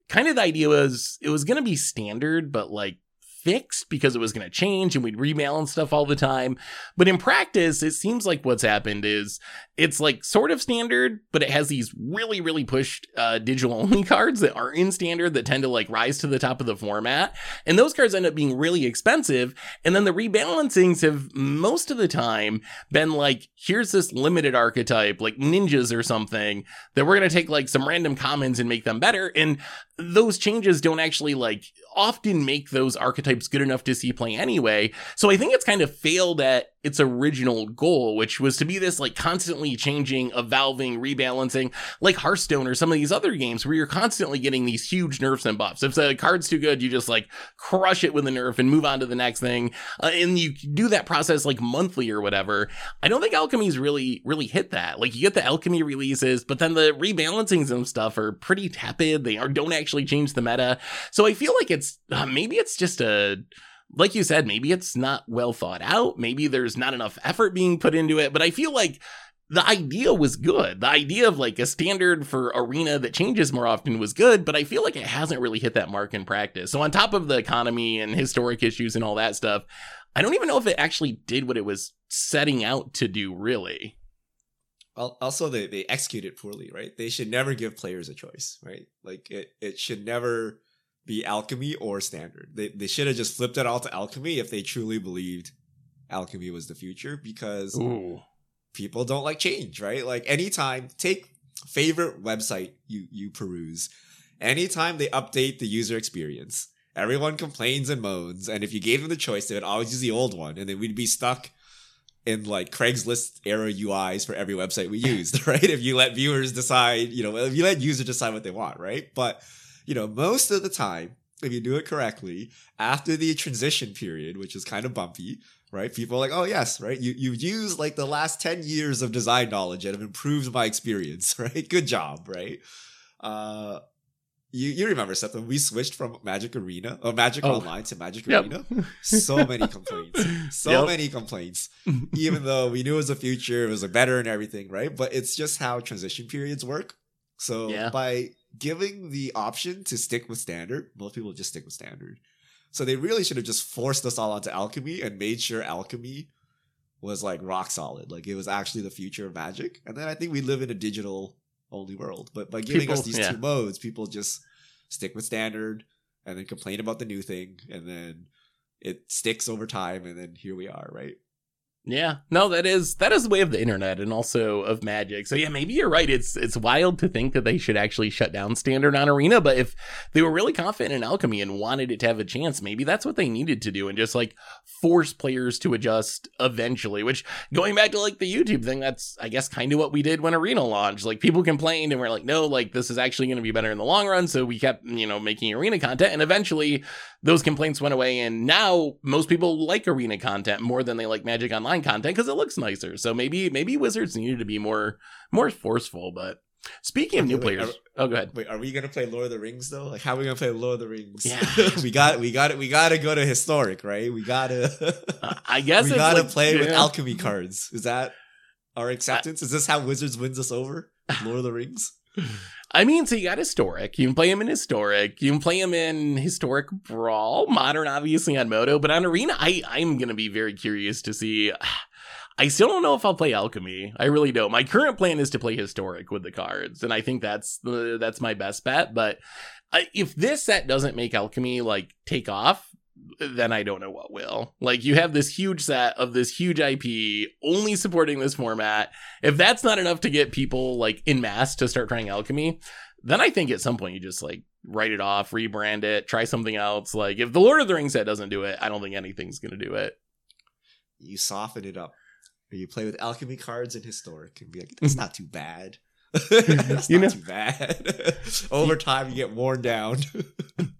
kind of the idea was it was gonna be standard, but like fixed because it was going to change and we'd rebalance stuff all the time. But in practice, it seems like what's happened is it's like sort of standard, but it has these really, really pushed uh, digital only cards that are in standard that tend to like rise to the top of the format. And those cards end up being really expensive. And then the rebalancings have most of the time been like, here's this limited archetype, like ninjas or something, that we're going to take like some random commons and make them better. And those changes don't actually like often make those archetypes good enough to see play anyway. So I think it's kind of failed at its original goal, which was to be this like constantly changing, evolving, rebalancing, like Hearthstone or some of these other games where you're constantly getting these huge nerfs and buffs. If the card's too good, you just like crush it with a nerf and move on to the next thing. Uh, and you do that process like monthly or whatever. I don't think Alchemy's really, really hit that. Like you get the Alchemy releases, but then the rebalancings and stuff are pretty tepid. They are, don't actually change the meta. So I feel like it's uh, maybe it's just a like you said, maybe it's not well thought out. Maybe there's not enough effort being put into it. But I feel like the idea was good. The idea of like a standard for arena that changes more often was good, but I feel like it hasn't really hit that mark in practice. So on top of the economy and historic issues and all that stuff, I don't even know if it actually did what it was setting out to do, really.
Al- Also, they, they execute it poorly, right? They should never give players a choice, right? Like it, it should never be alchemy or standard. They, they should have just flipped it all to alchemy if they truly believed alchemy was the future because
Ooh.
people don't like change, right? Like anytime, take favorite website you you peruse. Anytime they update the user experience, everyone complains and moans. And if you gave them the choice, they would always use the old one, and then we'd be stuck in like Craigslist era UIs for every website we used, right? If you let viewers decide, you know, if you let users decide what they want, right? But you know, most of the time, if you do it correctly, after the transition period, which is kind of bumpy, right? People are like, oh yes, right? You you've used like the last 10 years of design knowledge and have improved my experience, right? Good job, right? Uh you, you remember Seth when we switched from Magic Arena or Magic
Oh.
Online to Magic
Yep.
Arena? So many complaints. So
Yep.
many complaints. Even though we knew it was the future, it was better and everything, right? But it's just how transition periods work. So
Yeah.
by giving the option to stick with standard, most people just stick with standard. So they really should have just forced us all onto alchemy and made sure alchemy was like rock solid. Like it was actually the future of magic. And then I think we live in a digital only world. But by giving us these
yeah.
two modes, people just stick with standard and then complain about the new thing and then it sticks over time and then here we are, right?
Yeah, no, that is that is the way of the internet and also of Magic. So yeah, maybe you're right. It's it's wild to think that they should actually shut down Standard on Arena, but if they were really confident in Alchemy and wanted it to have a chance, maybe that's what they needed to do and just like force players to adjust eventually. Which going back to like the YouTube thing, that's I guess kind of what we did when Arena launched. Like people complained and we're like, no, like this is actually going to be better in the long run. So we kept you know making Arena content, and eventually those complaints went away and now most people like arena content more than they like magic online content because it looks nicer so maybe maybe wizards needed to be more more forceful but speaking of
Okay,
new
wait,
players
are-
oh go ahead
Wait, are we gonna play Lord of the Rings though? Like, how are we gonna play Lord of the Rings?
Yeah.
we got, we got it, we got to go to historic, right? We gotta,
Uh, i guess
we gotta
like-
play with alchemy cards. Is that our acceptance? Is this how Wizards wins us over? Lord of the Rings.
I mean so you got historic you can play him in historic you can play him in historic brawl modern obviously on moto but on arena i i'm gonna be very curious to see I still don't know if I'll play alchemy. I really don't. My current plan is to play historic with the cards, and I think that's the that's my best bet. But I, if this set doesn't make alchemy like take off, then I don't know what will. Like you have this huge set of this huge IP only supporting this format. If that's not enough to get people like in mass to start trying alchemy, then I think at some point you just like write it off, rebrand it, try something else. Like if the Lord of the Rings set doesn't do it, I don't think anything's gonna do it.
You soften it up. You play with alchemy cards and historic and be like, that's not too bad. That's
You
not
know-
too bad. Over time, you get worn down.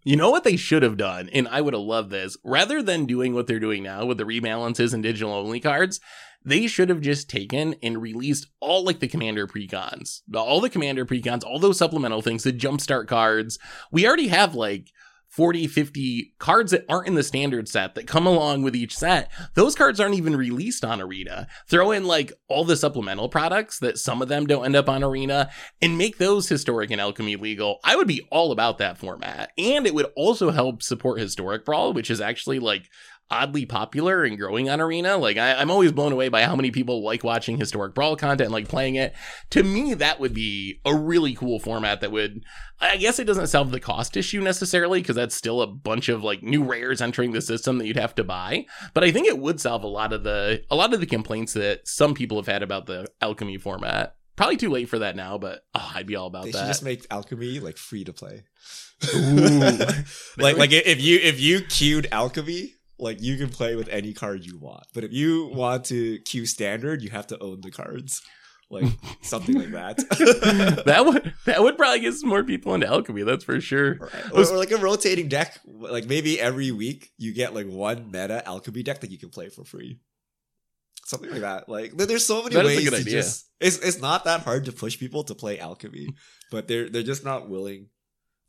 You know what they should have done, and I would have loved this. Rather than doing what they're doing now with the rebalances and digital only cards, they should have just taken and released all like the commander precons, all the commander precons, all those supplemental things, the jumpstart cards. We already have like 40, 50 cards that aren't in the standard set that come along with each set. Those cards aren't even released on Arena. Throw in like all the supplemental products that some of them don't end up on Arena and make those historic and alchemy legal. I would be all about that format. And it would also help support historic brawl, which is actually like oddly popular and growing on arena like I, i'm always blown away by how many people like watching historic brawl content and like playing it. To me that would be a really cool format that would i guess it doesn't solve the cost issue necessarily because that's still a bunch of like new rares entering the system that you'd have to buy. But i think it would solve a lot of the a lot of the complaints that some people have had about the alchemy format. Probably too late for that now, but oh, I'd be all about
They
that.
should just make alchemy like free to play. Like like if you if you queued alchemy, like you can play with any card you want. But if you want to queue standard, you have to own the cards. Like something like that.
that would that would probably get some more people into alchemy. That's for sure.
or, or like a rotating deck. Like maybe every week you get like one meta alchemy deck that you can play for free. Something like that. Like there's so many
That
ways
good
to
idea.
just it's it's not that hard to push people to play alchemy, but they're they're just not willing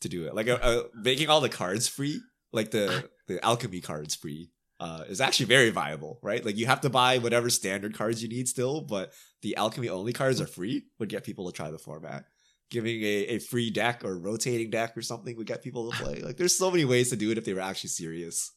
to do it. Like uh, uh, making all the cards free, like the the alchemy cards free. Uh, is actually very viable, right? Like you have to buy whatever standard cards you need still, but the alchemy only cards are free. Would get people to try the format giving a, a free deck or rotating deck or something would get people to play. Like there's so many ways to do it if they were actually serious.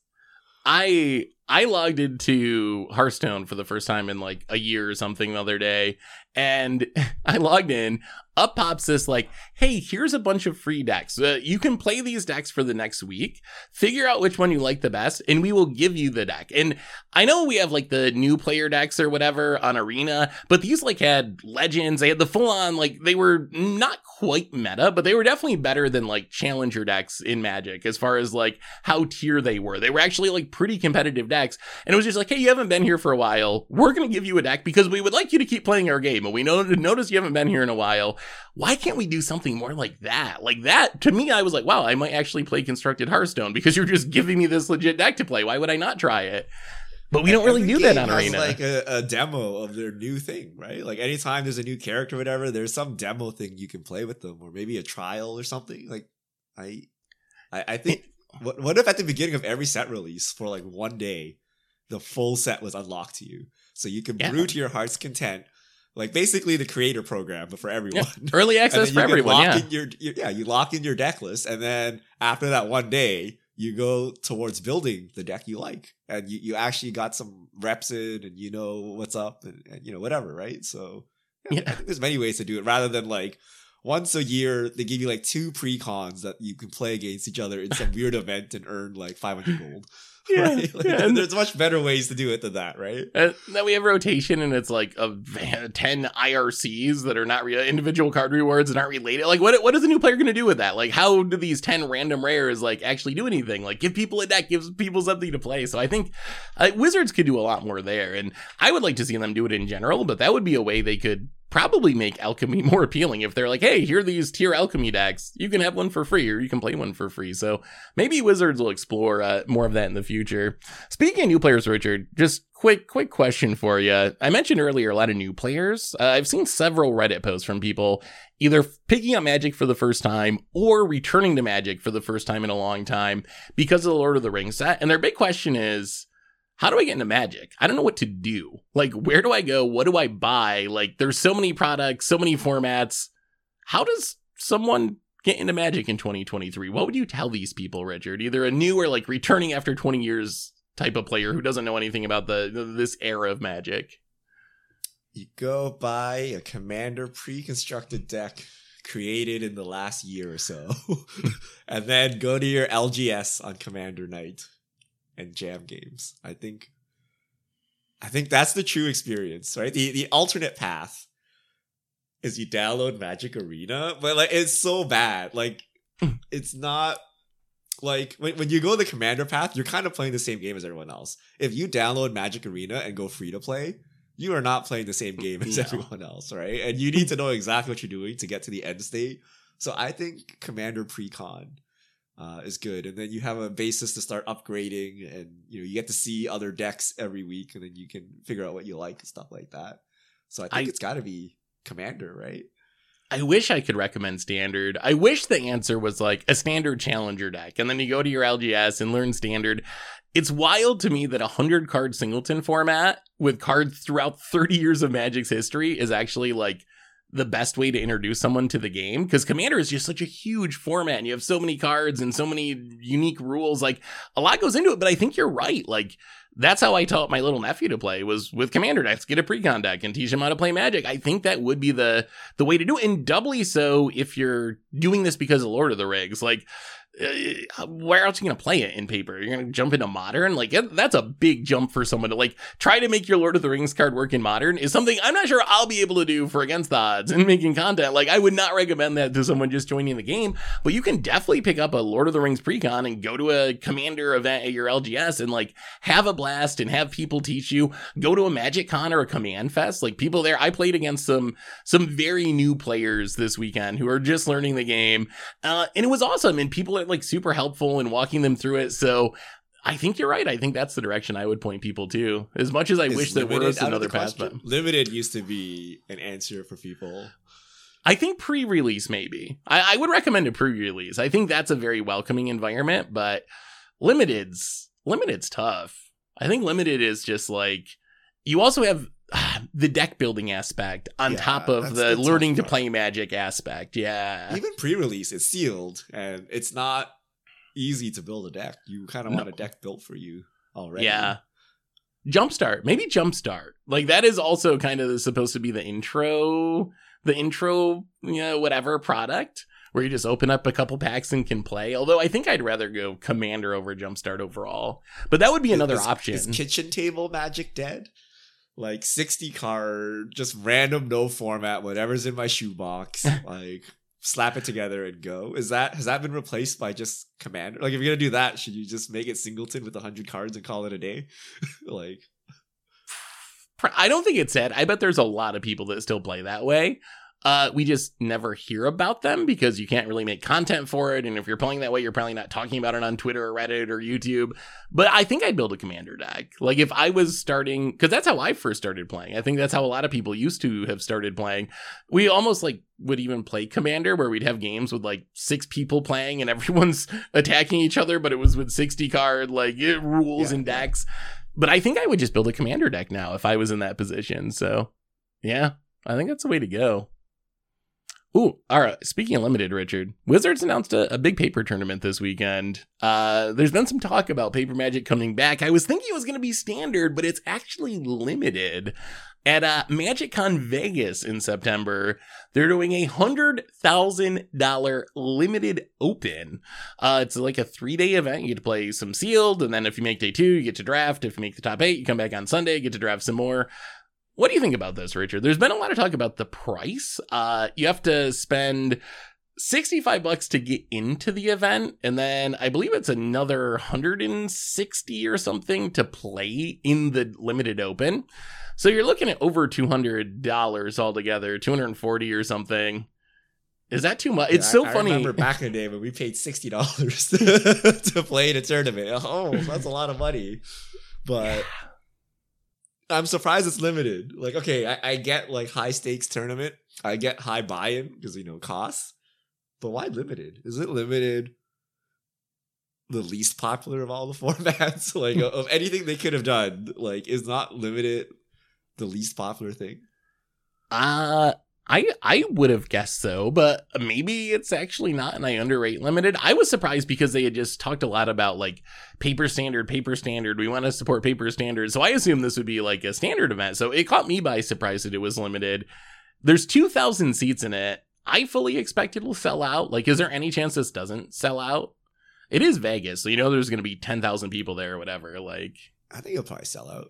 I I logged into Hearthstone for the first time in like a year or something the other day, and I logged in. Up pops this like, hey, here's a bunch of free decks. Uh, you can play these decks for the next week. Figure out which one you like the best, and we will give you the deck. And I know we have like the new player decks or whatever on Arena, but these like had legends. They had the full on like they were not quite meta, but they were definitely better than like challenger decks in Magic as far as like how tier they were. They were actually like pretty competitive decks, and it was just like, hey, you haven't been here for a while. We're gonna give you a deck because we would like you to keep playing our game, and we know notice you haven't been here in a while why can't we do something more like that? Like that, to me, I was like, wow, I might actually play Constructed Hearthstone because you're just giving me this legit deck to play. Why would I not try it? But we don't really do that on Arena.
like a, a demo of their new thing, right? Like anytime there's a new character, or whatever, there's some demo thing you can play with them, or maybe a trial or something. Like I, I, I think. What, what if at the beginning of every set release for like one day, the full set was unlocked to you, so you could
Yeah.
brew to your heart's content, like basically the creator program, but for everyone.
Early access for everyone,
lock
yeah.
in your, your yeah, you lock in your deck list, and then after that one day, you go towards building the deck you like, and you, you actually got some reps in, and you know what's up, and, and you know whatever, right? So yeah,
Yeah.
I think there's many ways to do it rather than like once a year they give you like two pre-cons that you can play against each other in some weird event and earn like 500 gold.
Yeah,
right? Like,
yeah, and-
there's much better ways to do it than that, right?
Uh, then we have rotation, and it's like a ten ICRs that are not re- individual card rewards and aren't related. Like, what what is a new player going to do with that? Like, how do these ten random rares like actually do anything? Like, give people a deck, gives people something to play. So I think uh, Wizards could do a lot more there, and I would like to see them do it in general. But that would be a way they could probably make alchemy more appealing if they're like, hey, here are these tier alchemy decks. You can have one for free, or you can play one for free. So maybe Wizards will explore uh, more of that in the future. Speaking of new players, Richard, just quick, quick question for you. I mentioned earlier a lot of new players. Uh, I've seen several Reddit posts from people either picking up Magic for the first time or returning to Magic for the first time in a long time because of the Lord of the Rings set. And their big question is, how do I get into Magic? I don't know what to do. Like, where do I go? What do I buy? Like, there's so many products, so many formats. How does someone get into Magic in 2023? What would you tell these people, Richard? Either a new or like returning after 20 years type of player who doesn't know anything about the this era of Magic.
You go buy a commander pre-constructed deck created in the last year or so, and then go to your LGS on Commander Night and jam games. I think, I think that's the true experience, right? The the alternate path is you download Magic Arena, but like it's so bad. Like it's not like when, when you go the commander path, you're kind of playing the same game as everyone else. If you download Magic Arena and go free to play, you are not playing the same game as
No.
everyone else, right? And you need to know exactly what you're doing to get to the end state. So I think Commander Precon uh, is good, and then you have a basis to start upgrading, and you know you get to see other decks every week, and then you can figure out what you like and stuff like that. So I think
I-
it's got to be Commander, right?
I wish I could recommend standard. I wish the answer was like a standard challenger deck, and then you go to your LGS and learn standard. It's wild to me that a hundred card singleton format with cards throughout 30 years of Magic's history is actually like the best way to introduce someone to the game because Commander is just such a huge format and you have so many cards and so many unique rules. Like a lot goes into it, but I think you're right. Like that's how I taught my little nephew to play was with Commander decks. Get a precon deck and teach him how to play Magic. I think that would be the the way to do it, and doubly so if you're doing this because of Lord of the Rings. Like, where else are you gonna play it in paper? You're gonna jump into modern? Like, that's a big jump for someone to like try to make your Lord of the Rings card work in modern. Is something I'm not sure I'll be able to do for Against the Odds and making content. Like, I would not recommend that to someone just joining the game. But you can definitely pick up a Lord of the Rings precon and go to a Commander event at your LGS and like have a blast and have people teach you. Go to a Magic Con or a Command Fest. Like people there, I played against some some very new players this weekend who are just learning the game, uh, and it was awesome. And people are like super helpful and walking them through it. So. I think you're right. I think that's the direction I would point people to. As much as I
Is
wish there
limited
was another
the
path, but
limited used to be an answer for people.
I think pre-release maybe. I, I would recommend a pre-release. I think that's a very welcoming environment, but limited's limited's tough. I think limited is just like you also have the deck building aspect on
Yeah,
top of the, learning to play magic aspect. Yeah.
Even pre-release, it's sealed, and it's not easy to build a deck. You kind of want a deck built for you already.
Yeah. Jumpstart, maybe Jumpstart. Like that is also kind of supposed to be the intro, the intro, you know, whatever product where you just open up a couple packs and can play. Although I think I'd rather go Commander over Jumpstart overall, but that would be another
Is-
option.
Is kitchen table magic dead? Like 60 card, just random, no format, whatever's in my shoebox. like slap it together and go. Is that has that been replaced by just commander? Like if you're gonna do that, should you just make it singleton with 100 cards and call it a day? like
I don't think it's dead. I bet there's a lot of people that still play that way. Uh, we just never hear about them because you can't really make content for it. And if you're playing that way, you're probably not talking about it on Twitter or Reddit or YouTube. But I think I'd build a commander deck. Like if I was starting, because that's how I first started playing. I think that's how a lot of people used to have started playing. We almost like would even play commander where we'd have games with like six people playing and everyone's attacking each other, but it was with 60 card like it, rules
Yeah,
and
yeah.
decks. But I think I would just build a commander deck now if I was in that position. So yeah, I think that's the way to go. Ooh, all right. Speaking of limited, Richard, Wizards announced a, a big paper tournament this weekend. Uh, there's been some talk about Paper Magic coming back. I was thinking it was going to be standard, but it's actually limited. At uh, MagicCon Vegas in September, they're doing a hundred thousand dollar limited open. Uh, it's like a three day event. You get to play some sealed, and then if you make day two, you get to draft. If you make the top eight, you come back on Sunday, get to draft some more. What do you think about this, Richard? There's been a lot of talk about the price. Uh, you have to spend 65 bucks to get into the event, and then I believe it's another 160 or something to play in the limited open. So you're looking at over $200 altogether, 240 or something. Is that too much? It's so
I,
funny.
I remember back in the day when we paid sixty dollars to play in a tournament. Oh, that's a lot of money. But I'm surprised it's limited. Like, okay, I, I get like high stakes tournament. I get high buy-in because you know costs. But why limited? Is it limited the least popular of all the formats? like of anything they could have done, like is not limited the least popular thing?
Uh I I would have guessed so, but maybe it's actually not, and I underrate limited. I was surprised because they had just talked a lot about like paper standard, paper standard. We want to support paper standard, so I assumed this would be like a standard event. So it caught me by surprise that it was limited. There's two thousand seats in it. I fully expect it will sell out. Like, is there any chance this doesn't sell out? It is Vegas, so you know there's going to be ten thousand people there or whatever. Like,
I think it'll probably sell out.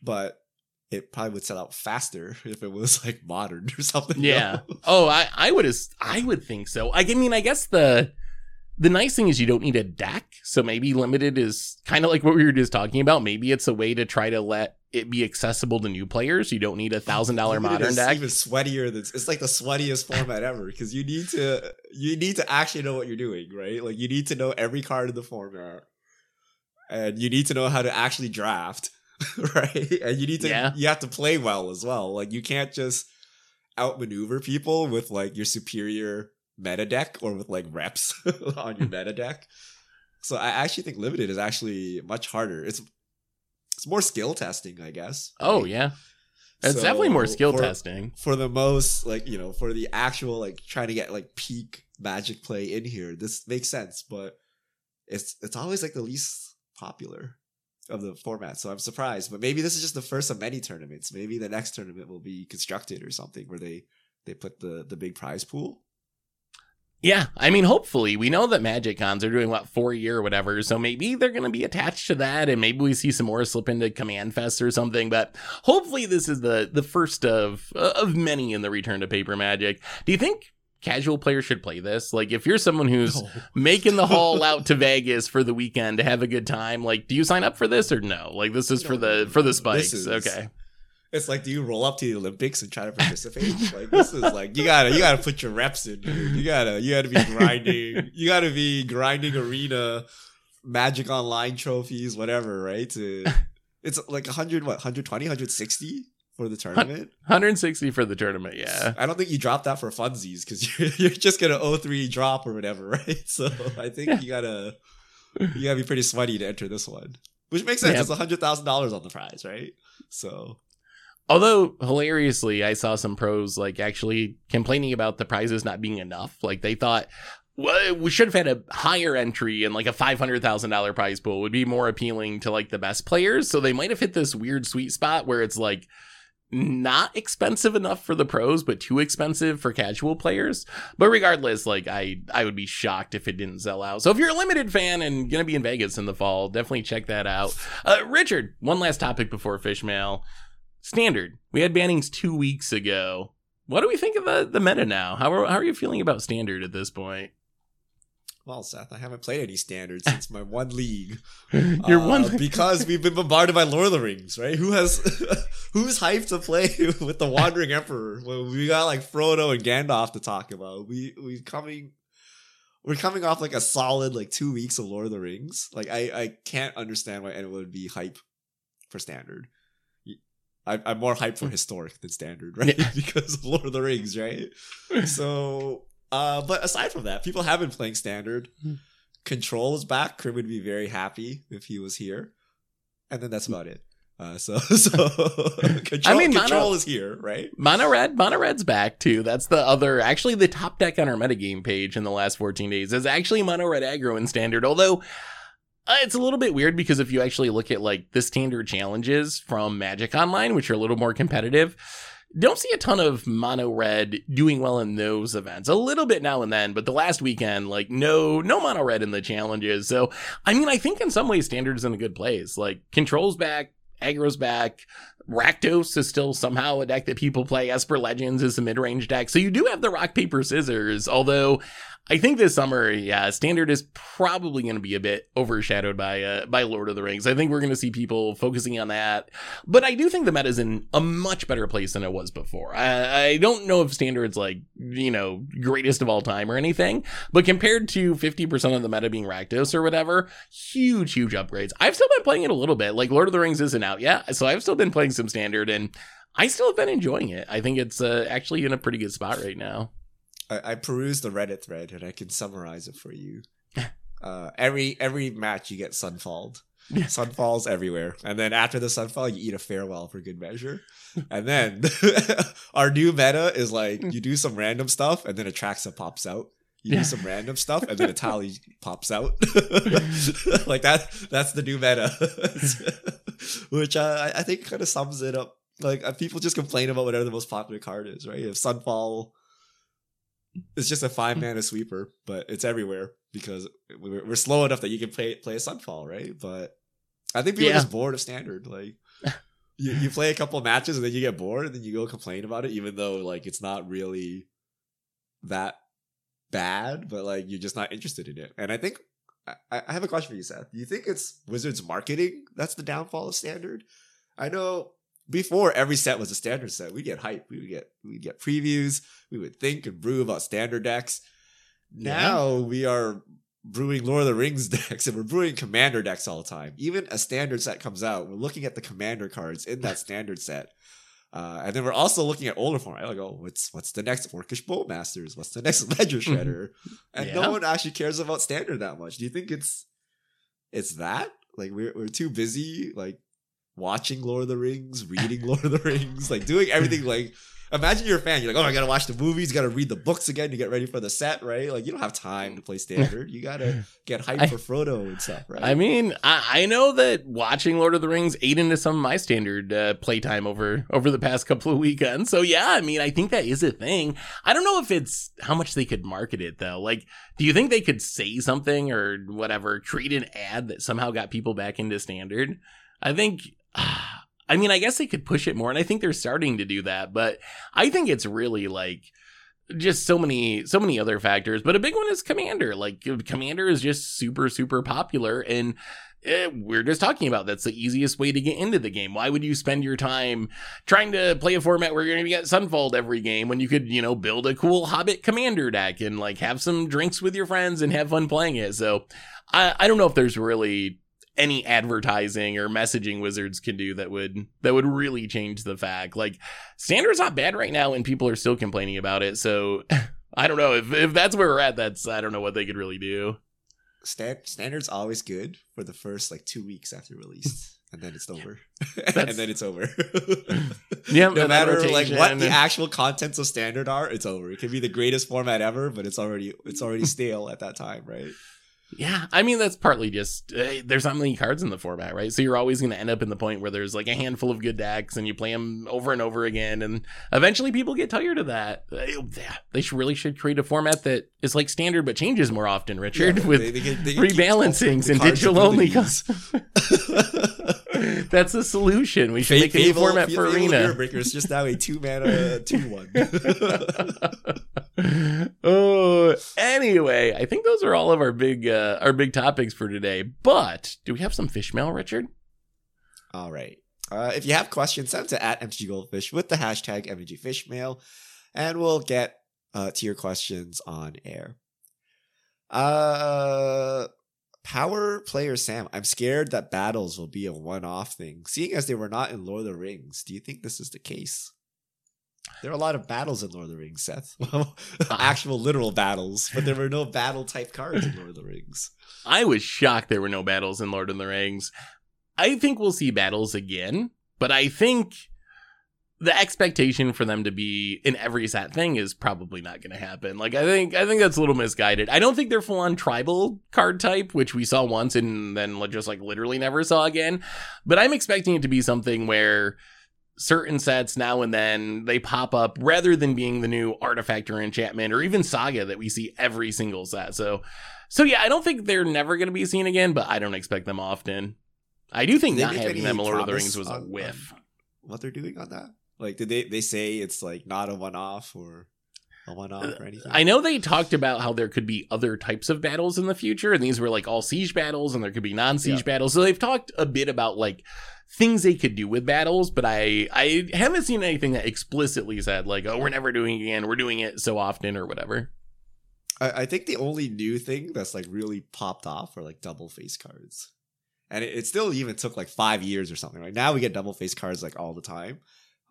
But it probably would sell out faster if it was like modern or something.
Yeah. Oh, I I would as- I would think so. I mean, I guess the the nice thing is you don't need a deck, so maybe limited is kind of like what we were just talking about. Maybe it's a way to try to let it be accessible to new players. You don't need a thousand dollar modern
it's
deck.
Even sweatier than it's like the sweatiest format ever because you need to you need to actually know what you're doing, right? Like you need to know every card in the format, and you need to know how to actually draft, right? And you need to
Yeah.
you have to play well as well. Like you can't just outmaneuver people with like your superior meta deck or with like reps on your hmm. meta deck. So I actually think limited is actually much harder. It's it's more skill testing, I guess.
Oh yeah, it's
So
definitely more skill
for-
testing.
for the most like you know for the actual like trying to get like peak magic play in here this makes sense but it's it's always like the least popular of the format so i'm surprised but maybe this is just the first of many tournaments maybe the next tournament will be constructed or something where they they put the the big prize pool
Yeah, I mean, hopefully, we know that Magic Cons are doing what four year or whatever, so maybe they're going to be attached to that, and maybe we see some more slip into Command Fest or something. But hopefully, this is the the first of of many in the return to Paper Magic. Do you think casual players should play this? Like, if you're someone who's
No.
making the haul out to Vegas for the weekend to have a good time, like, do you sign up for this or no? Like, this is for
No,
the for the
this
spikes.
is-
okay.
it's like do you roll up to the olympics and try to participate like this is like you gotta you gotta put your reps in here. you gotta you gotta be grinding you gotta be grinding arena magic online trophies whatever right to it's like 100 what 120 160 for the tournament
160 for the tournament. Yeah.
i don't think you drop that for funsies because you're, you're just gonna 03 drop or whatever right so i think
Yeah.
you gotta you gotta be pretty sweaty to enter this one which makes sense
Yeah.
it's a hundred thousand dollars on the prize right so
Although hilariously, I saw some pros like actually complaining about the prizes not being enough. Like they thought well, we should have had a higher entry and like a five hundred thousand dollar prize pool would be more appealing to like the best players. So they might have hit this weird sweet spot where it's like not expensive enough for the pros, but too expensive for casual players. But regardless, like I I would be shocked if it didn't sell out. So if you're a limited fan and gonna be in Vegas in the fall, definitely check that out. Uh, Richard, one last topic before fish mail. Standard. We had bannings two weeks ago. What do we think of the, the meta now? How are, how are you feeling about standard at this point?
Well, Seth, I haven't played any standards since my one league.
Your
Uh,
one
because we've been bombarded by Lord of the Rings, right? Who has who's hyped to play with the Wandering Emperor? Well, we got like Frodo and Gandalf to talk about. We we coming we're coming off like a solid like two weeks of Lord of the Rings. Like I I can't understand why anyone would be hype for standard. I, I'm more hyped for historic than standard, right?
Yeah.
because of Lord of the Rings, right? So, uh, but aside from that, people have been playing standard.
Hmm.
Control is back. Crim would be very happy if he was here, and then that's about it. Uh, so, so control,
mean,
control
Mono-
is here, right?
Mono Red, Mono Red's back too. That's the other, actually, the top deck on our metagame page in the last 14 days is actually Mono Red aggro in standard. Although uh, it's a little bit weird because if you actually look at like the standard challenges from Magic Online, which are a little more competitive, don't see a ton of Mono Red doing well in those events. A little bit now and then, but the last weekend, like no, no Mono Red in the challenges. So, I mean, I think in some ways standard's in a good place. Like controls back, aggro's back. Rakdos is still somehow a deck that people play. Esper Legends is a mid range deck. So you do have the rock, paper, scissors. Although I think this summer, yeah, standard is probably going to be a bit overshadowed by uh, by Lord of the Rings. I think we're going to see people focusing on that. But I do think the meta is in a much better place than it was before. I, I don't know if standard's like, you know, greatest of all time or anything, but compared to 50% of the meta being Rakdos or whatever, huge, huge upgrades. I've still been playing it a little bit. Like Lord of the Rings isn't out yet, so I've still been playing some standard and I still have been enjoying it. I think it's uh, actually in a pretty good spot right now.
I, I perused the Reddit thread and I can summarize it for you. Uh, every every match you get sunfalled. Sunfalls everywhere, and then after the sunfall, you eat a farewell for good measure. And then our new meta is like you do some random stuff, and then Atraxa pops out. You
Yeah.
do some random stuff, and then Etali pops out. like that. That's the new meta, which uh, I I think kind of sums it up. Like uh, people just complain about whatever the most popular card is, right? If Sunfall it's just a five mm. mana sweeper, but it's everywhere because we're, we're slow enough that you can play play a Sunfall, right? But I think people
Yeah.
are just bored of standard. Like you, you play a couple of matches and then you get bored and then you go complain about it, even though like it's not really that bad, but like you're just not interested in it. And I think I, I have a question for you, Seth. Do you think it's Wizards marketing that's the downfall of standard? I know before every set was a standard set, we get hype, we would get we get previews, we would think and brew about standard decks.
Yeah.
Now we are brewing Lord of the Rings decks and we're brewing commander decks all the time. Even a standard set comes out, we're looking at the commander cards in that standard set. Uh, and then we're also looking at older format. Like, oh, what's what's the next Orcish Bowmasters? What's the next Ledger Shredder? And
Yeah.
no one actually cares about standard that much. Do you think it's it's that? Like we're we're too busy like watching Lord of the Rings, reading Lord of the Rings, like doing everything like imagine you're a fan, you're like, oh I gotta watch the movies, gotta read the books again to get ready for the set, right? Like you don't have time to play standard. You gotta get hyped
I-
for Frodo and stuff, right?
I mean, I, I know that watching Lord of the Rings ate into some of my standard uh, playtime over over the past couple of weekends. So yeah, I mean, I think that is a thing. I don't know if it's how much they could market it though. Like, do you think they could say something or whatever, create an ad that somehow got people back into standard? I think. I mean, I guess they could push it more, and I think they're starting to do that. But I think it's really like just so many so many other factors but a big one is commander like commander is just super super popular and eh, we're just talking about that's the easiest way to get into the game why would you spend your time trying to play a format where you're going to get sunfalled every game when you could you know build a cool hobbit commander deck and like have some drinks with your friends and have fun playing it so i i don't know if there's really any advertising or messaging wizards can do that would that would really change the fact like standard's not bad right now and people are still complaining about it so i don't know if if that's where we're at that's i don't know what they could really do
Stand, standard's always good for the first like two weeks after release. and then it's over, and then it's over.
Yeah,
no matter like what the actual contents of standard are, it's over. It can be the greatest format ever, but it's already it's already stale at that time, right?
Yeah, I mean that's partly just uh, there's not many cards in the format, right? So you're always going to end up in the point where there's like a handful of good decks, and you play them over and over again, and eventually people get tired of that. Uh, yeah, they should really should create a format that is like standard but changes more often, Richard,
Yeah,
with
they- they they
rebalancings and digital only. That's the solution. We should make a new
Fable-
format for
Fable
Arena.
Breaker is just now a two mana two one.
oh, anyway, I think those are all of our big uh, our big topics for today. But do we have some fish mail, Richard?
All right. Uh, if you have questions, send them to at MTG Goldfish with the hashtag MTG Fishmail, and we'll get uh, to your questions on air. Uh, Power Player Sam, I'm scared that battles will be a one-off thing, seeing as they were not in Lord of the Rings. Do you think this is the case? There are a lot of battles in Lord of the Rings, Seth. Actual literal battles, but there were no battle type cards in Lord of the Rings.
I was shocked there were no battles in Lord of the Rings. I think we'll see battles again, but I think the expectation for them to be in every set thing is probably not going to happen. Like I think I think that's a little misguided. I don't think they're full on tribal card type, which we saw once and then just like literally never saw again. But I'm expecting it to be something where certain sets now and then they pop up rather than being the new artifact or enchantment or even saga that we see every single set. So so yeah, I don't think they're never going to be seen again, but I don't expect them often. I do think not having them in Lord of the Rings was a whiff.
What they're doing on that? Like, did they they say it's like not a one off or a one off uh, or anything?
I know they talked about how there could be other types of battles in the future, and these were like all siege battles, and there could be non-siege
Yeah.
battles. So they've talked a bit about like things they could do with battles, but I I haven't seen anything that explicitly said like, oh, we're never doing it again, we're doing it so often or whatever.
I, I think the only new thing that's like really popped off are like double face cards, and it, it still even took like five years or something. Like now we get double face cards like all the time,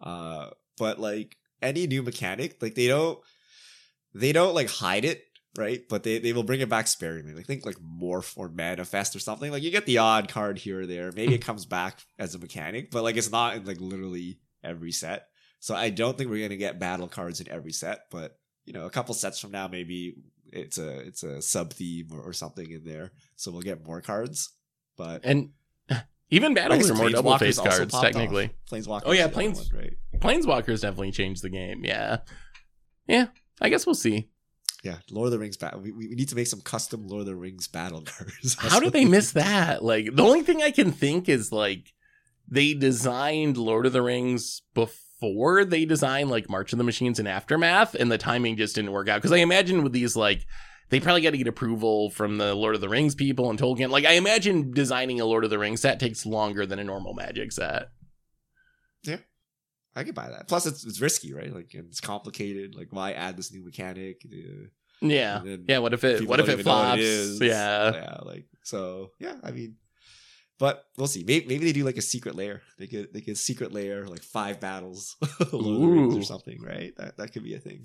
uh, but like any new mechanic, like they don't they don't like hide it. Right, but they, they will bring it back sparingly. I think like morph or manifest or something. Like you get the odd card here or there. Maybe it comes back as a mechanic, but like it's not in like literally every set. So I don't think we're gonna get battle cards in every set. But you know, a couple sets from now, maybe it's a it's a sub theme or, or something in there. So we'll get more cards. But
And even
I
battles are more double
Planeswalkers
face cards technically.
off. Planeswalkers.
Oh, yeah,
is
Planes-
one, right?
Planeswalkers definitely changed the game. Yeah, yeah. I guess we'll see.
Yeah, Lord of the Rings battle. We, we we need to make some custom Lord of the Rings battle cards.
How did they miss that? Like the only thing I can think is like they designed Lord of the Rings before they designed like March of the Machines and Aftermath, and the timing just didn't work out. Because I imagine with these like they probably got to get approval from the Lord of the Rings people and Tolkien. Like I imagine designing a Lord of the Rings set takes longer than a normal Magic set.
Yeah, I could buy that. Plus, it's it's risky, right? Like it's complicated. Like, why add this new mechanic? Uh,
Yeah, yeah. What if it? What if it flops? Yeah.
yeah. Like so, yeah. I mean, but we'll see. Maybe, maybe they do like a secret layer. They could they could secret layer like five battles, Lord of the Rings or something, right? That that could be a thing.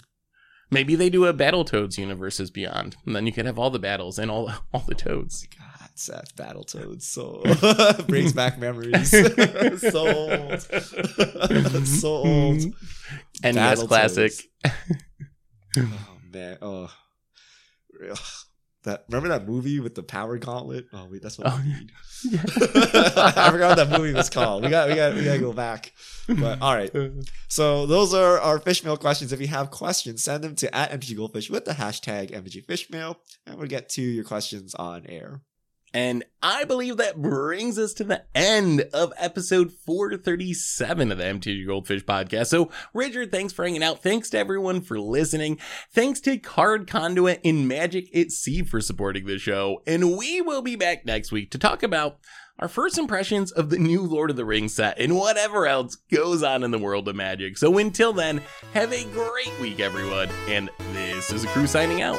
Maybe they do a Battletoads universes beyond, and then you could have all the battles and all all the toads.
Oh God, Seth Battletoads. So brings back memories. so old. so old.
NES classic.
Oh man. Oh. Ugh. That remember that movie with the power gauntlet? Oh wait, that's what
Oh,
we need.
yeah.
I forgot what that movie was called. We got we got we gotta go back. But all right. So those are our fishmail questions. If you have questions, send them to at MTG Goldfish with the hashtag MTG Fishmail, and we'll get to your questions on air.
And I believe that brings us to the end of episode 437 of the MTG Goldfish podcast. So, Richard, thanks for hanging out. Thanks to everyone for listening. Thanks to Card Conduit and Magic at Sea for supporting the show. And we will be back next week to talk about our first impressions of the new Lord of the Rings set and whatever else goes on in the world of magic. So, until then, have a great week, everyone. And this is a crew signing out.